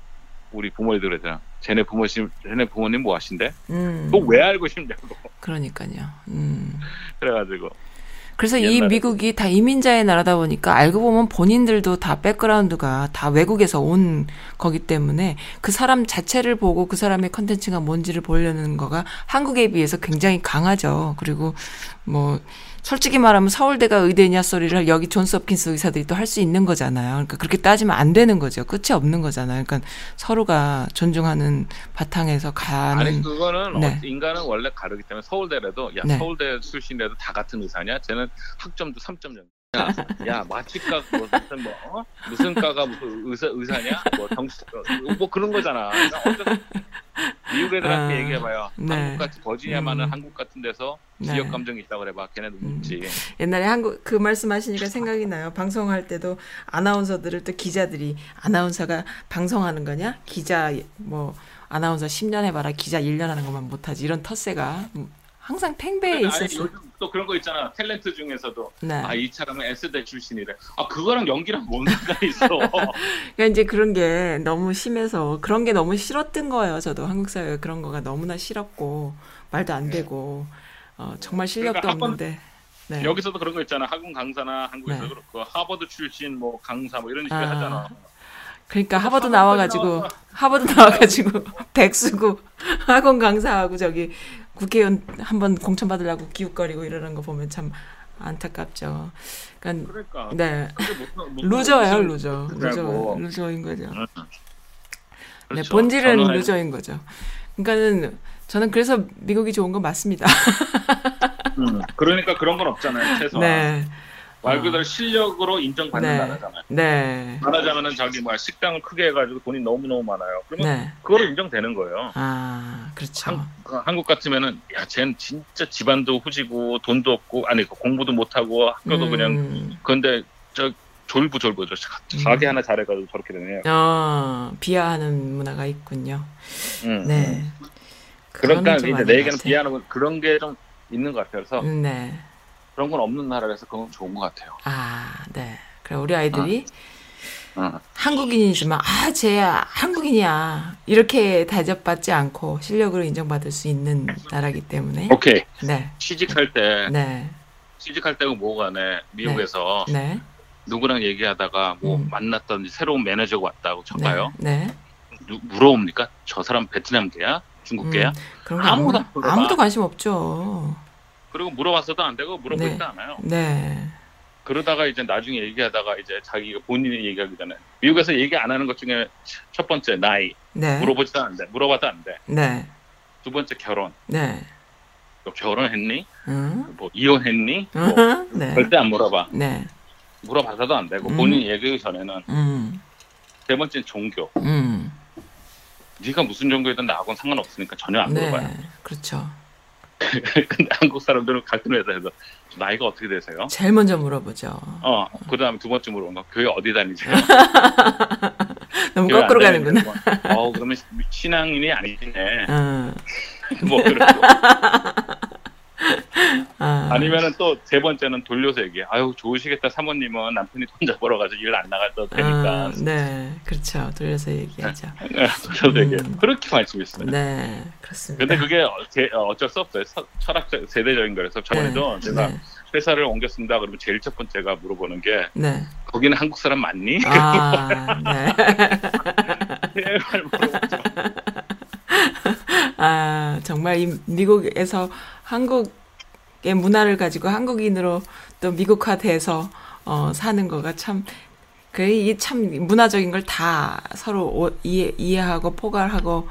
우리 부모님들 그러잖아. 쟤네 부모님 쟤네 부모님 뭐 하신대? 음. 그거 왜 알고 싶냐고. 그러니까요. 음. 그래가지고 그래서 이 미국이 다 이민자의 나라다 보니까 알고 보면 본인들도 다 백그라운드가 다 외국에서 온 거기 때문에 그 사람 자체를 보고 그 사람의 컨텐츠가 뭔지를 보려는 거가 한국에 비해서 굉장히 강하죠. 그리고 뭐 솔직히 말하면 서울대가 의대냐 소리를 여기 존스 홉킨스 의사들이 또 할 수 있는 거잖아요. 그러니까 그렇게 따지면 안 되는 거죠. 끝이 없는 거잖아요. 그러니까 서로가 존중하는 바탕에서 가는 아니 그거는 네. 어, 인간은 원래 가르기 때문에 서울대라도 야 네. 서울대 출신이라도 다 같은 의사냐? 쟤는 학점도 3점 정. 야, 야 마취과 뭐 무슨 뭐 어? 무슨 과가 무슨 의사 의사냐? 뭐 정치 뭐 그런 거잖아. 그러니까 미국 애들한테 아, 얘기해봐요. 네. 한국 같은 버지니아만은 음. 한국 같은 데서 네. 지역 감정이 있다 그래봐. 걔네도 음. 묻지. 옛날에 한국 그 말씀하시니까 생각이 나요. 방송할 때도 아나운서들을 또 기자들이 아나운서가 방송하는 거냐? 기자 뭐 아나운서 10년 해봐라 기자 1년 하는 것만 못하지 이런 터세가 항상 탱배에 그러니까 아니, 있었어. 요즘 또 그런 거 있잖아. 탤런트 중에서도 네. 아이 사람은 S대 출신이래. 아 그거랑 연기랑 뭔 [LAUGHS] 상관이 있어? 그러니까 이제 그런 게 너무 심해서 그런 게 너무 싫었던 거예요. 저도 한국 사회 그런 거가 너무나 싫었고 말도 안 되고 어, 정말 실력도 그러니까 없는데. 네. 여기서도 그런 거 있잖아. 학원 강사나 한국에서 네. 그렇고 하버드 출신 뭐 강사 뭐 이런 식으로 아, 하잖아. 그러니까 하버드 나와가지고. 하버드 나와가지고 백수고 학원 강사하고 저기 국회의원 한번 공천 받으려고 기웃거리고 이러는 거 보면 참 안타깝죠. 그러니까 그러니까. 네 loser예요 loser. loser loser인 거죠. 응. 네 그렇죠. 본질은 저는 loser인 거죠. 그러니까는 저는 그래서 미국이 좋은 건 맞습니다. 음, 그러니까 그런 건 없잖아요. 최소한 네, 말 어. 그대로 실력으로 인정받는 네. 나라잖아요. 네, 말하자면은 자기 뭐야 식당을 크게 해가지고 돈이 너무 너무 많아요. 그러면 네. 그거로 인정되는 거예요. 아 그렇죠. 한, 그 한국 같으면은 야, 쟤는 진짜 집안도 후지고 돈도 없고 아니 그 공부도 못하고 학교도 그냥 음, 근데 저 졸부졸부죠. 가게 하나 잘해가지고 저렇게 되네요. 어 비하하는 문화가 있군요. 음. 네. 그러니까 이제 내것 얘기는. 비하는 건 그런 게 좀 있는 것 같아요. 그래서 음, 네. 그런 건 없는 나라라서 그건 좋은 것 같아요. 아, 네. 그래 우리 아이들이 어. 한국인이지만 아, 쟤야 한국인이야 이렇게 대접받지 않고 실력으로 인정받을 수 있는 나라기 때문에 오케이 네, 취직할 때 네, 취직할 때고 뭐간에 미국에서 네, 누구랑 얘기하다가 뭐 음. 만났던 새로운 매니저가 왔다고 쳐봐요. 네, 네. 누- 물어봅니까? 저 사람 베트남계야? 중국계야? 음, 아무도. 아무도 관심 없죠. 그리고 물어봤어도 안 되고 물어보지도 네. 않아요. 네, 그러다가 이제 나중에 얘기하다가 이제 자기가 본인이 얘기하기 전에 미국에서 얘기 안 하는 것 중에 첫 번째 나이 네, 물어보지도 안 돼. 물어봐도 안 돼. 네, 두 번째 결혼. 네, 너 결혼했니? 응? 뭐 이혼했니? 뭐 응? 네. 절대 안 물어봐. 네. 물어봐서도 안 되고 음. 본인이 얘기하기 전에는 음. 세 번째는 종교. 음. 네가 무슨 종교이든 나하고는 상관없으니까 전혀 안 물어봐요. 네. 그렇죠. [LAUGHS] 근데 한국 사람들은 갈등을 해서 나이가 어떻게 되세요? 제일 먼저 물어보죠. 어, 그 다음에 두 번째 물어본 거, 교회 어디 다니세요? [LAUGHS] 너무 교회 거꾸로 안 가는구나. 어, 그러면 시- 신앙인이 아니시네. 응. 뭐, 그러고. [LAUGHS] 아. 아니면은 또 세 번째는 돌려서 얘기해. 아유, 좋으시겠다. 사모님은 남편이 돈 잡으러가지고 일안 나가도 되니까. 아, 네. 그렇죠. 돌려서 얘기하죠. [LAUGHS] 돌려서 얘기해. 음. 그렇게 있어요. 네. 그렇습니다. 근데 그게 어, 어쩔 수 없어요. 서- 철학적, 세대적인 거라서 저번에도 제가 네. 회사를 옮겼습니다. 그러면 제일 첫 번째가 물어보는 게 네. 거기는 한국 사람 맞니? 아, 네. [LAUGHS] 제발 물어보죠. [LAUGHS] 아, 정말 이 미국에서 한국의 문화를 가지고 한국인으로 또 미국화돼서 어, 사는 거가 참, 그, 이참 문화적인 걸 다 서로 오- 이해, 이해하고 포괄하고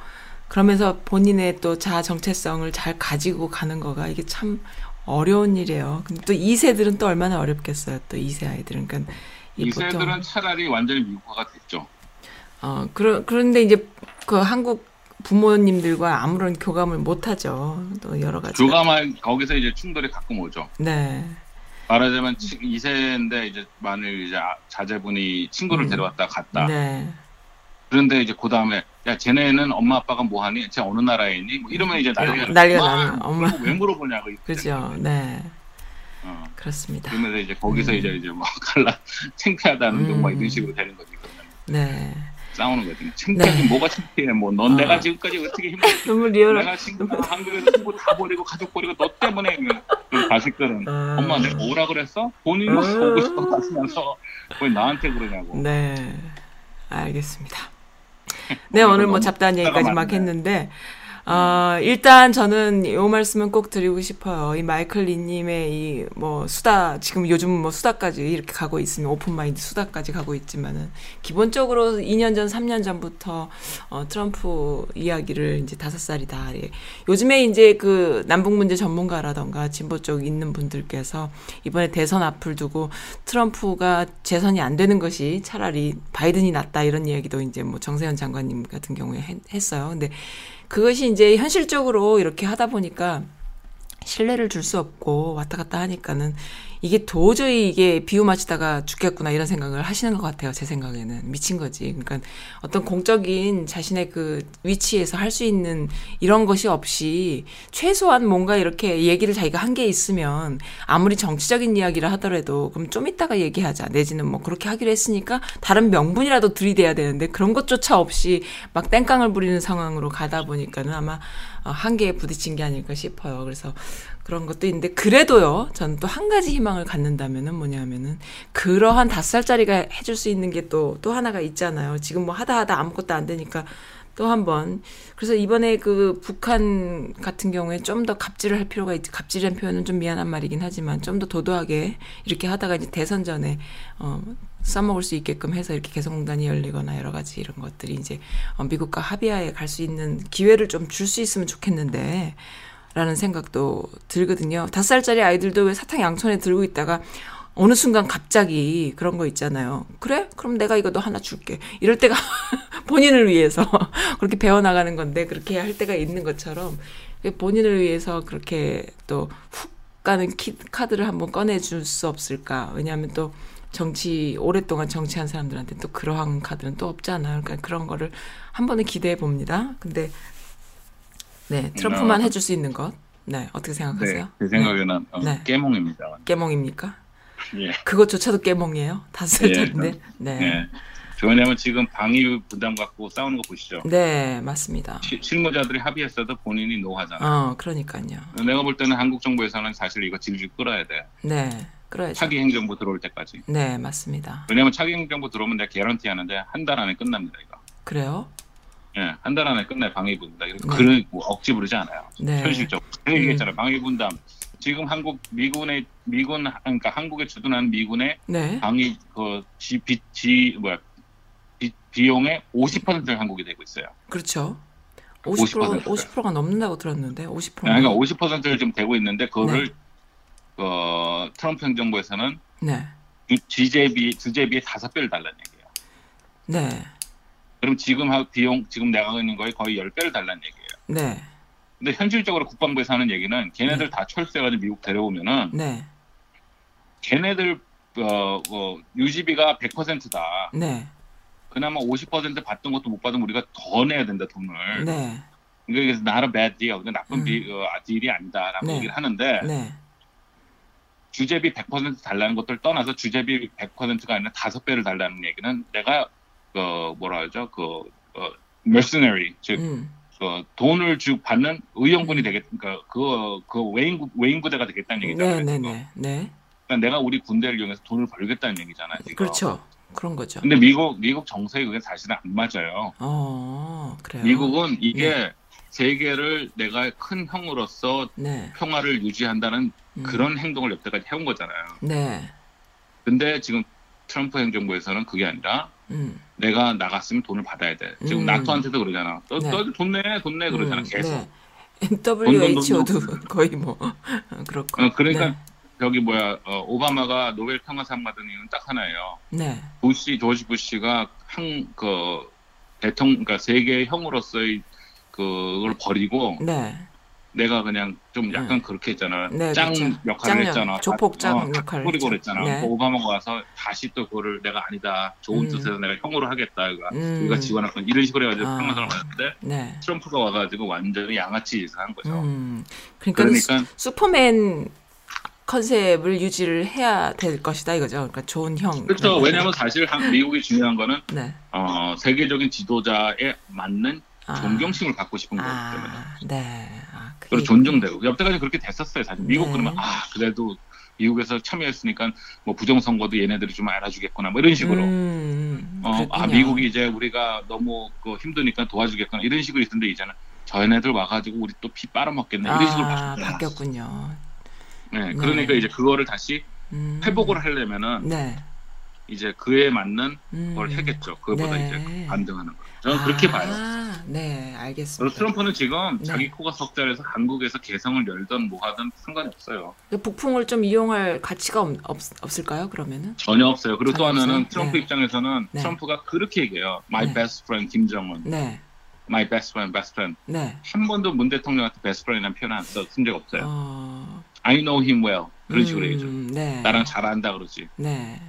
그러면서 본인의 또 자아 정체성을 잘 가지고 가는 거가 이게 참 어려운 일이에요. 근데 또 2세들은 또 얼마나 어렵겠어요. 또 2세 아이들은. 그러니까 이이 보통- 세들은 차라리 완전히 미국화가 됐죠. 어, 그러, 그런데 이제 그 한국 부모님들과 아무런 교감을 못 하죠. 또 여러 가지. 교감할 거기서 이제 충돌이 가끔 오죠. 네. 말하자면 치- 2세인데 이제 만일 이제 아- 자제분이 친구를 음. 데려왔다 갔다. 네. 그런데 이제 그 다음에 야 쟤네는 엄마 아빠가 뭐 하니? 쟤 어느 나라에 있니? 뭐 이러면 이제 난리가 음, 난리가 와, 나는 엄마. 왜 물어보냐고. 그죠. 거예요. 네. 어. 그렇습니다. 그러면서 이제 거기서 음. 이제 이제 뭐 [LAUGHS] 갈라 창피하다는 둥 뭐 음. 이런 식으로 되는 거지. 그러면 네. 싸우는 거지. 창피하긴 네. 뭐가 창피해? 뭐 넌 어. 내가 지금까지 어떻게 힘들어? [LAUGHS] 너무 real. 내가 지금 한국에서 친구 다 버리고 가족 버리고 너 때문에 그 자식들은 아. 엄마 내가 오라 그랬어? 본인만 음. 보고 싶어 하시면서 왜 나한테 그러냐고. 네. 알겠습니다. [LAUGHS] 네, 오늘 뭐 잡다한 얘기까지 막. 했는데, 어, 일단 저는 이 말씀은 꼭 드리고 싶어요. 이 마이클 리님의 이 뭐 수다, 지금 요즘 뭐 수다까지 이렇게 가고 있으면 오픈 마인드 수다까지 가고 있지만은, 기본적으로 2년 전, 3년 전부터, 어, 트럼프 이야기를 이제 다섯 살이다. 예. 요즘에 이제 그 남북 문제 전문가라던가 진보 쪽 있는 분들께서 이번에 대선 앞을 두고 트럼프가 재선이 안 되는 것이 차라리 바이든이 낫다 이런 이야기도 이제 뭐 정세현 장관님 같은 경우에 했, 했어요. 근데 그것이 이제 현실적으로 이렇게 하다 보니까 신뢰를 줄 수 없고 왔다 갔다 하니까는 이게 도저히 이게 비유 맞히다가 죽겠구나 이런 생각을 하시는 것 같아요. 제 생각에는 미친 거지. 그러니까 어떤 공적인 자신의 그 위치에서 할 수 있는 이런 것이 없이 최소한 뭔가 이렇게 얘기를 자기가 한 게 있으면 아무리 정치적인 이야기를 하더라도 그럼 좀 이따가 얘기하자 내지는 뭐 그렇게 하기로 했으니까 다른 명분이라도 들이대야 되는데 그런 것조차 없이 막 땡깡을 부리는 상황으로 가다 보니까는 아마 어, 한계에 부딪힌 게 아닐까 싶어요. 그래서 그런 것도 있는데 그래도요. 저는 또 한 가지 희망을 갖는다면은 뭐냐면은 그러한 다섯 살짜리가 해줄 수 있는 게또또 하나가 있잖아요. 지금 뭐 하다 하다 아무것도 안 되니까 또 한 번. 그래서 이번에 그 북한 같은 경우에 좀 더 갑질을 할 필요가 있지. 갑질이라는 표현은 좀 미안한 말이긴 하지만 좀 더 도도하게 이렇게 하다가 이제 대선 전에 어 써먹을 수 있게끔 해서 이렇게 개성공단이 열리거나 여러 가지 이런 것들이 이제 어, 미국과 합의하에 갈 수 있는 기회를 좀 줄 수 있으면 좋겠는데 라는 생각도 들거든요. 다섯 살짜리 아이들도 왜 사탕 양손에 들고 있다가 어느 순간 갑자기 그런 거 있잖아요. 그래? 그럼 내가 이거 너 하나 줄게. 이럴 때가 [LAUGHS] 본인을 위해서 [LAUGHS] 그렇게 배워나가는 건데 그렇게 할 때가 있는 것처럼 본인을 위해서 그렇게 또 훅 가는 키, 카드를 한번 꺼내줄 수 없을까. 왜냐하면 또 정치, 오랫동안 정치한 사람들한테 또 그러한 카드는 또 없잖아요. 그러니까 그런 거를 한 번은 기대해 봅니다. 근데 네, 트럼프만 어. 해줄 수 있는 것. 네, 어떻게 생각하세요? 네, 제 생각에는 어, 네. 깨몽입니다. 깨몽입니까? [LAUGHS] 예. 그것조차도 깨몽이에요. 다섯 살짜리인데. 네. 예. 왜냐면 지금 방위 부담 갖고 싸우는 거 보시죠. 네, 맞습니다. 시- 실무자들이 합의했어도 본인이 노하잖아. 어, 그러니까요. 내가 볼 때는 한국 정부에서는 사실 이거 질질 끌어야 돼. 네, 그래야죠. 차기 행정부 들어올 때까지. 네, 맞습니다. 왜냐면 차기 행정부 들어오면 내가 개런티 하는데 한 달 안에 끝납니다 이거. 그래요? 예, 한 달 안에 끝내 방위 분담. 네. 그뭐 억지 부르지 않아요. 네. 현실적으로. 제가 얘기했잖아요. 방위 분담. 지금 한국 미군의 미군 그러니까 한국에 주둔한 미군의 네. 방위 그지 비 지 뭐야 비, 비용의 50%를 한국이 내고 있어요. 그렇죠. 50%가 50%. 50%가 넘는다고 들었는데 50%. 그러니까 50%를 지금 되고 있는데 그거를 네. 어, 트럼프 행정부에서는 네. 주제비 주제비의 다섯 배를 달라는 얘기예요. 네. 그럼 지금 하 비용 지금 내가 있는 거에 거의 열 배를 달라는 얘기예요. 네. 근데 현실적으로 국방부에서 하는 얘기는 걔네들 다 철수해가지고 미국 데려오면은 네. 걔네들 어, 어, 유지비가 100%다. 네. 그나마 50% 받던 것도 못 받으면 우리가 더 내야 된다 돈을. 네. 그래서 not a bad deal, 그러니까 나쁜 음. 비, 어, 딜이 아니다라고 네. 얘기를 하는데 네. 주제비 100% 달라는 것들 떠나서 주제비 100%가 아니라 다섯 배를 달라는 얘기는 내가 그 뭐라 하죠 그 어, mercenary 즉 음. 그 돈을 주 받는 의용군이 되겠 그러니까 그, 그 외인 외인 부대가 되겠다는 얘기잖아요. 네, 네. 네. 네. 그러니까 내가 우리 군대를 이용해서 돈을 벌겠다는 얘기잖아요. 지금. 그렇죠. 그런 거죠. 근데 미국 미국 정서에 그게 사실은 안 맞아요. 어, 그래요. 미국은 이게 세계를 내가 큰 형으로서 네. 평화를 유지한다는 음. 그런 행동을 여태까지 해온 거잖아요. 네. 근데 지금 트럼프 행정부에서는 그게 아니라 음. 내가 나갔으면 돈을 받아야 돼. 지금 음. 나토한테도 그러잖아. 너, 네. 너돈 내, 돈 내 그러잖아. 음, 계속. 네. [LAUGHS] 돈, WHO도 돈, 거의 뭐 어, [LAUGHS] 그렇고. 어, 그러니까 네. 저기 뭐야 어, 오바마가 노벨 평화상 받은 이유는 딱 하나예요. 네. 부시 조지 부시가 한 그 대통령 그러니까 세계의 형으로서의 그걸 버리고 네. 내가 그냥 좀 약간 음. 그렇게 했잖아. 네, 짱 그렇죠. 역할을 짱 했잖아. 조폭장 어, 역할을 뿌리고. 그랬잖아. 네. 그 오바마가 와서 다시 또 그거를 내가 아니다. 좋은 음. 뜻에서 내가 형으로 하겠다. 이거 음. 우리가 지원할 건 이런 식으로 해가지고 아. 평화상을 받았는데 네. 트럼프가 와가지고 완전히 양아치 짓을 한 거죠. 음. 그러니까, 그러니까 수, 슈퍼맨 컨셉을 유지를 해야 될 것이다 이거죠. 그러니까 좋은 형. 그렇죠. 그런 왜냐하면 사실 한- 미국이 중요한 거는 거. 네. 어, 세계적인 지도자에 맞는 아. 존경심을 받고 싶은 거기 때문에. 아, 네. 아, 그리고 존중되고 여태까지 그렇게 됐었어요. 사실 미국 네. 그러면 아 그래도 미국에서 참여했으니까 뭐 부정선거도 얘네들이 좀 알아주겠구나 뭐 이런 식으로. 음, 어, 아. 미국이 이제 우리가 너무 그 힘드니까 도와주겠구나 이런 식으로 있었는데 이제는 저 얘네들 와가지고 우리 또 피 빨아먹겠네 이런 식으로 아. 바뀌었군요. 네, 그러니까 네. 이제 그거를 다시 음. 회복을 하려면은 네. 이제 그에 맞는 음. 걸 하겠죠. 그거보다 네. 이제 반등하는 거. 저는 그렇게 봐요. 아, 네, 알겠습니다. 트럼프는 지금 네. 자기 코가 석자라서 한국에서 개성을 열든 뭐 하든 상관이 없어요. 그 북풍을 좀 이용할 가치가 없, 없, 없을까요? 그러면은? 전혀 없어요. 그리고 또? 하나는 트럼프 네. 입장에서는 네. 트럼프가 그렇게 얘기해요. My 네. best friend 김정은, 네, my best friend, best friend. 네. 한 번도 문 대통령한테 best friend이라는 표현 안 써, 쓴 적 없어요. 어, I know him well. 그런 식으로 음, 얘기죠. 네. 나랑 잘 안다 그러지. 네.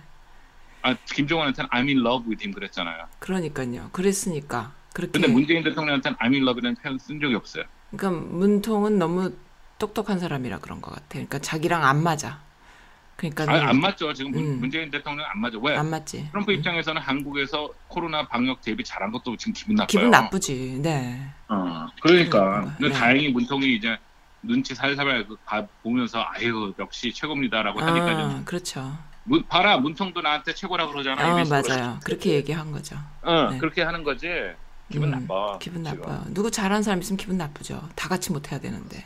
아, 김정은한테는 I'm in love with him 그랬잖아요. 그러니까요. 그랬으니까 그렇게. 근데 문재인 대통령한테는 I'm in love이라는 표현 쓴 적이 없어요. 그러니까 문통은 너무 똑똑한 사람이라 그런 것 같아. 그러니까 자기랑 안 맞아. 그러니까 아, 안 맞죠. 지금 문, 음. 문재인 대통령 안 맞아. 왜? 안 맞지. 트럼프 음. 입장에서는 한국에서 코로나 방역 대비 잘한 것도 지금 기분 나빠요. 기분 나쁘지. 네. 어, 그러니까. 그러니까. 근데 네. 다행히 문통이 이제 눈치 살살 그 봐- 보면서 아유 역시 최고입니다라고 하니까 아, 좀 그렇죠. 문, 봐라 문통도 나한테 최고라 그러잖아. 아. 맞아요. 그렇게 얘기한 거죠. 어, 네. 그렇게 하는 거지. 기분 음, 나빠. 기분. 나빠요. 누구 잘하는 사람 있으면 기분 나쁘죠. 다 같이 못 해야 되는데.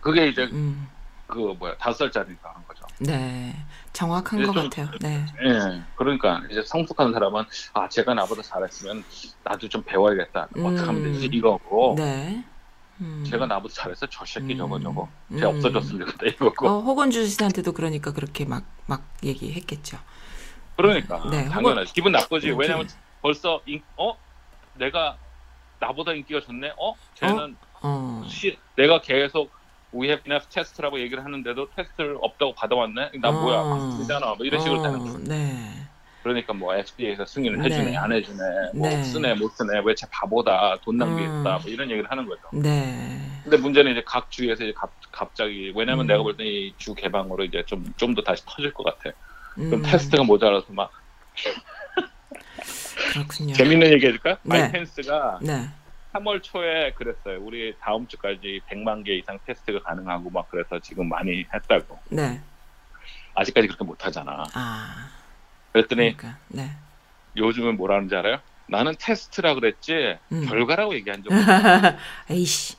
그게 이제 음. 그 뭐야 다섯 살짜리가 하는 거죠. 네. 정확한 것 좀- 같아요. 네. 예. 그러니까 이제 성숙한 사람은 아 제가 나보다 잘했으면 나도 좀 배워야겠다. 어떻게 하면 음. 되지 이거고. 네. 음. 제가 나보다 잘했어 저 새끼 음. 저거 저거. 음. 쟤 없어졌으면 좋겠다 이거고. 어, 호건주 씨한테도 그러니까 그렇게 막, 막 얘기했겠죠. 그러니까 네, 당연하지. 기분 나쁘지. 음, 왜냐면 벌써 인, 어 내가 나보다 인기가 좋네. 어 쟤는 어. 시, 내가 계속 we have enough test라고 얘기를 하는데도 테스트를 없다고 받아왔네. 나 뭐야 어. 아니잖아. 뭐 이런 식으로 되는 어, 거죠. 네. 그러니까 뭐 FDA에서 승인을 네. 해주네 안 해주네 뭐 네. 쓰네 못 쓰네 왜 쟤 바보다 돈 낭비했다 음. 뭐 이런 얘기를 하는 거죠. 네. 근데 문제는 이제 각 주에서 이제 갑, 갑자기 왜냐면 음. 내가 볼 때 이 주 개방으로 이제 좀 좀 더 다시 터질 것 같아. 그럼 음, 테스트가 모자라서 막 그렇군요. 재밌는 얘기 해줄까? 네. 마이 펜스가 네. 3월 초에 그랬어요. 우리 다음 주까지 100만 개 이상 테스트가 가능하고 막 그래서 지금 많이 했다고. 네. 아직까지 그렇게 못 하잖아. 아. 그랬더니 그러니까. 네. 요즘은 뭐라는지 알아요? 나는 테스트라 그랬지 음. 결과라고 얘기한 적 없어. [LAUGHS] 에이씨.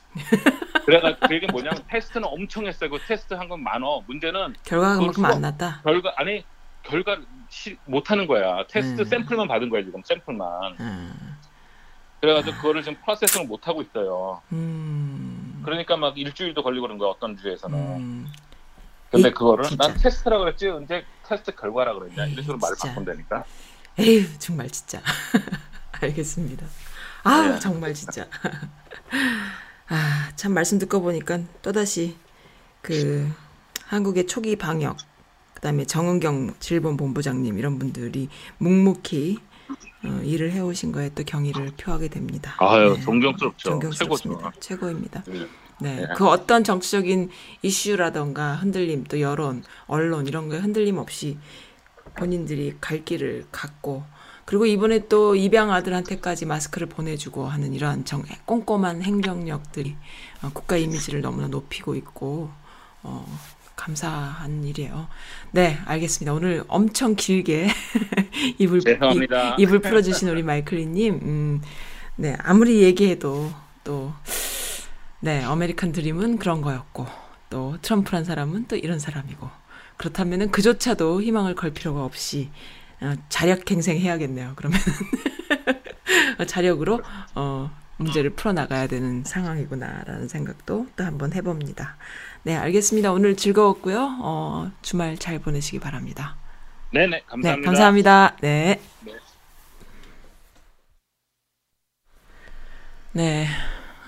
그래가 그게 뭐냐면 테스트는 엄청 했어요. 그 테스트 한 건 많어. 문제는 결과가 그만큼 안 났다. 결과 아니 결과 못 하는 거야. 테스트 음. 샘플만 받은 거야 지금 샘플만. 음. 그래가지고 그거를 지금 프로세스를 못 하고 있어요. 음. 그러니까 막 일주일도 걸리고 그런 거야 어떤 주에서는. 음. 근데 이- 그거를 진짜. 난 테스트라 그랬지 언제 테스트 결과라 그랬냐 이런 식으로 말을. 바꾼다니까. 에휴, 정말 진짜. [LAUGHS] 알겠습니다. 아, 네. 정말 진짜. [LAUGHS] 아, 참 말씀 듣고 보니까 또다시 그 한국의 초기 방역, 그다음에 정은경 질본 본부장님 이런 분들이 묵묵히 어, 일을 해오신 거에 또 경의를 표하게 됩니다. 아유 네. 존경스럽죠. 존경스럽습니다. 최고죠. 최고입니다. 네. 네, 네. 그 어떤 정치적인 이슈라던가 흔들림, 또 여론, 언론 이런 거에 흔들림 없이 본인들이 갈 길을 갔고, 그리고 이번에 또 입양 아들한테까지 마스크를 보내주고 하는 이러한 정, 꼼꼼한 행정력들이 어, 국가 이미지를 너무나 높이고 있고, 어, 감사한 일이에요. 네, 알겠습니다. 오늘 엄청 길게 [LAUGHS] 입을 죄송합니다. 입- 입을 풀어주신 우리 마이클리님, 음, 네 아무리 얘기해도 또 네, 아메리칸 드림은 그런 거였고, 또 트럼프란 사람은 또 이런 사람이고, 그렇다면은 그조차도 희망을 걸 필요가 없이 어, 자력갱생 해야겠네요. 그러면 [LAUGHS] 자력으로 어, 문제를 풀어 나가야 되는 상황이구나라는 생각도 또 한번 해봅니다. 네, 알겠습니다. 오늘 즐거웠고요. 어, 주말 잘 보내시기 바랍니다. 네네 감사합니다. 네, 감사합니다. 네. 네. 네,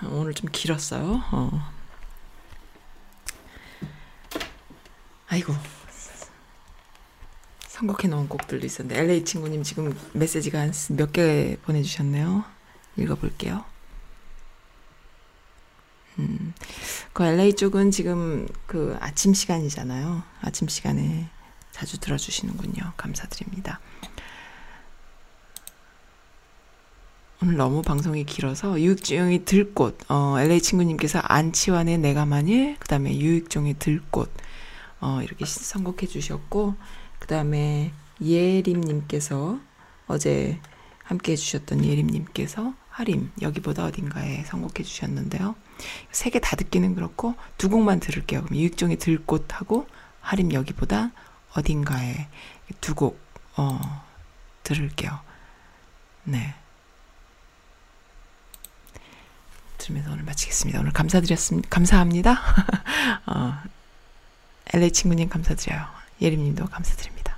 오늘 좀 길었어요. 어. 아이고. 선곡해 놓은 곡들도 있었는데, LA 친구님 지금 메시지가 한몇개 보내주셨네요. 읽어볼게요. 음, 그 LA 쪽은 지금 그 아침 시간이잖아요. 아침 시간에 자주 들어주시는군요. 감사드립니다. 오늘 너무 방송이 길어서 유익종의 들꽃, 어, LA 친구님께서 안치환의 내가 만일, 그 다음에 유익종의 들꽃, 어, 이렇게 선곡해 주셨고, 그 다음에 예림님께서 어제 함께 해주셨던 예림님께서 하림, 여기보다 어딘가에 선곡해 주셨는데요. 세 개 다 듣기는 그렇고, 두 곡만 들을게요. 그럼 유익종의 들꽃하고, 하림 여기보다 어딘가에 두 곡, 어, 들을게요. 네. 들으면서 오늘 마치겠습니다. 오늘 감사드렸습니다. 감사합니다. [LAUGHS] 어, LA 친구님 감사드려요. 예림님도 감사드립니다.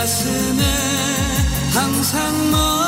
가슴에 항상 머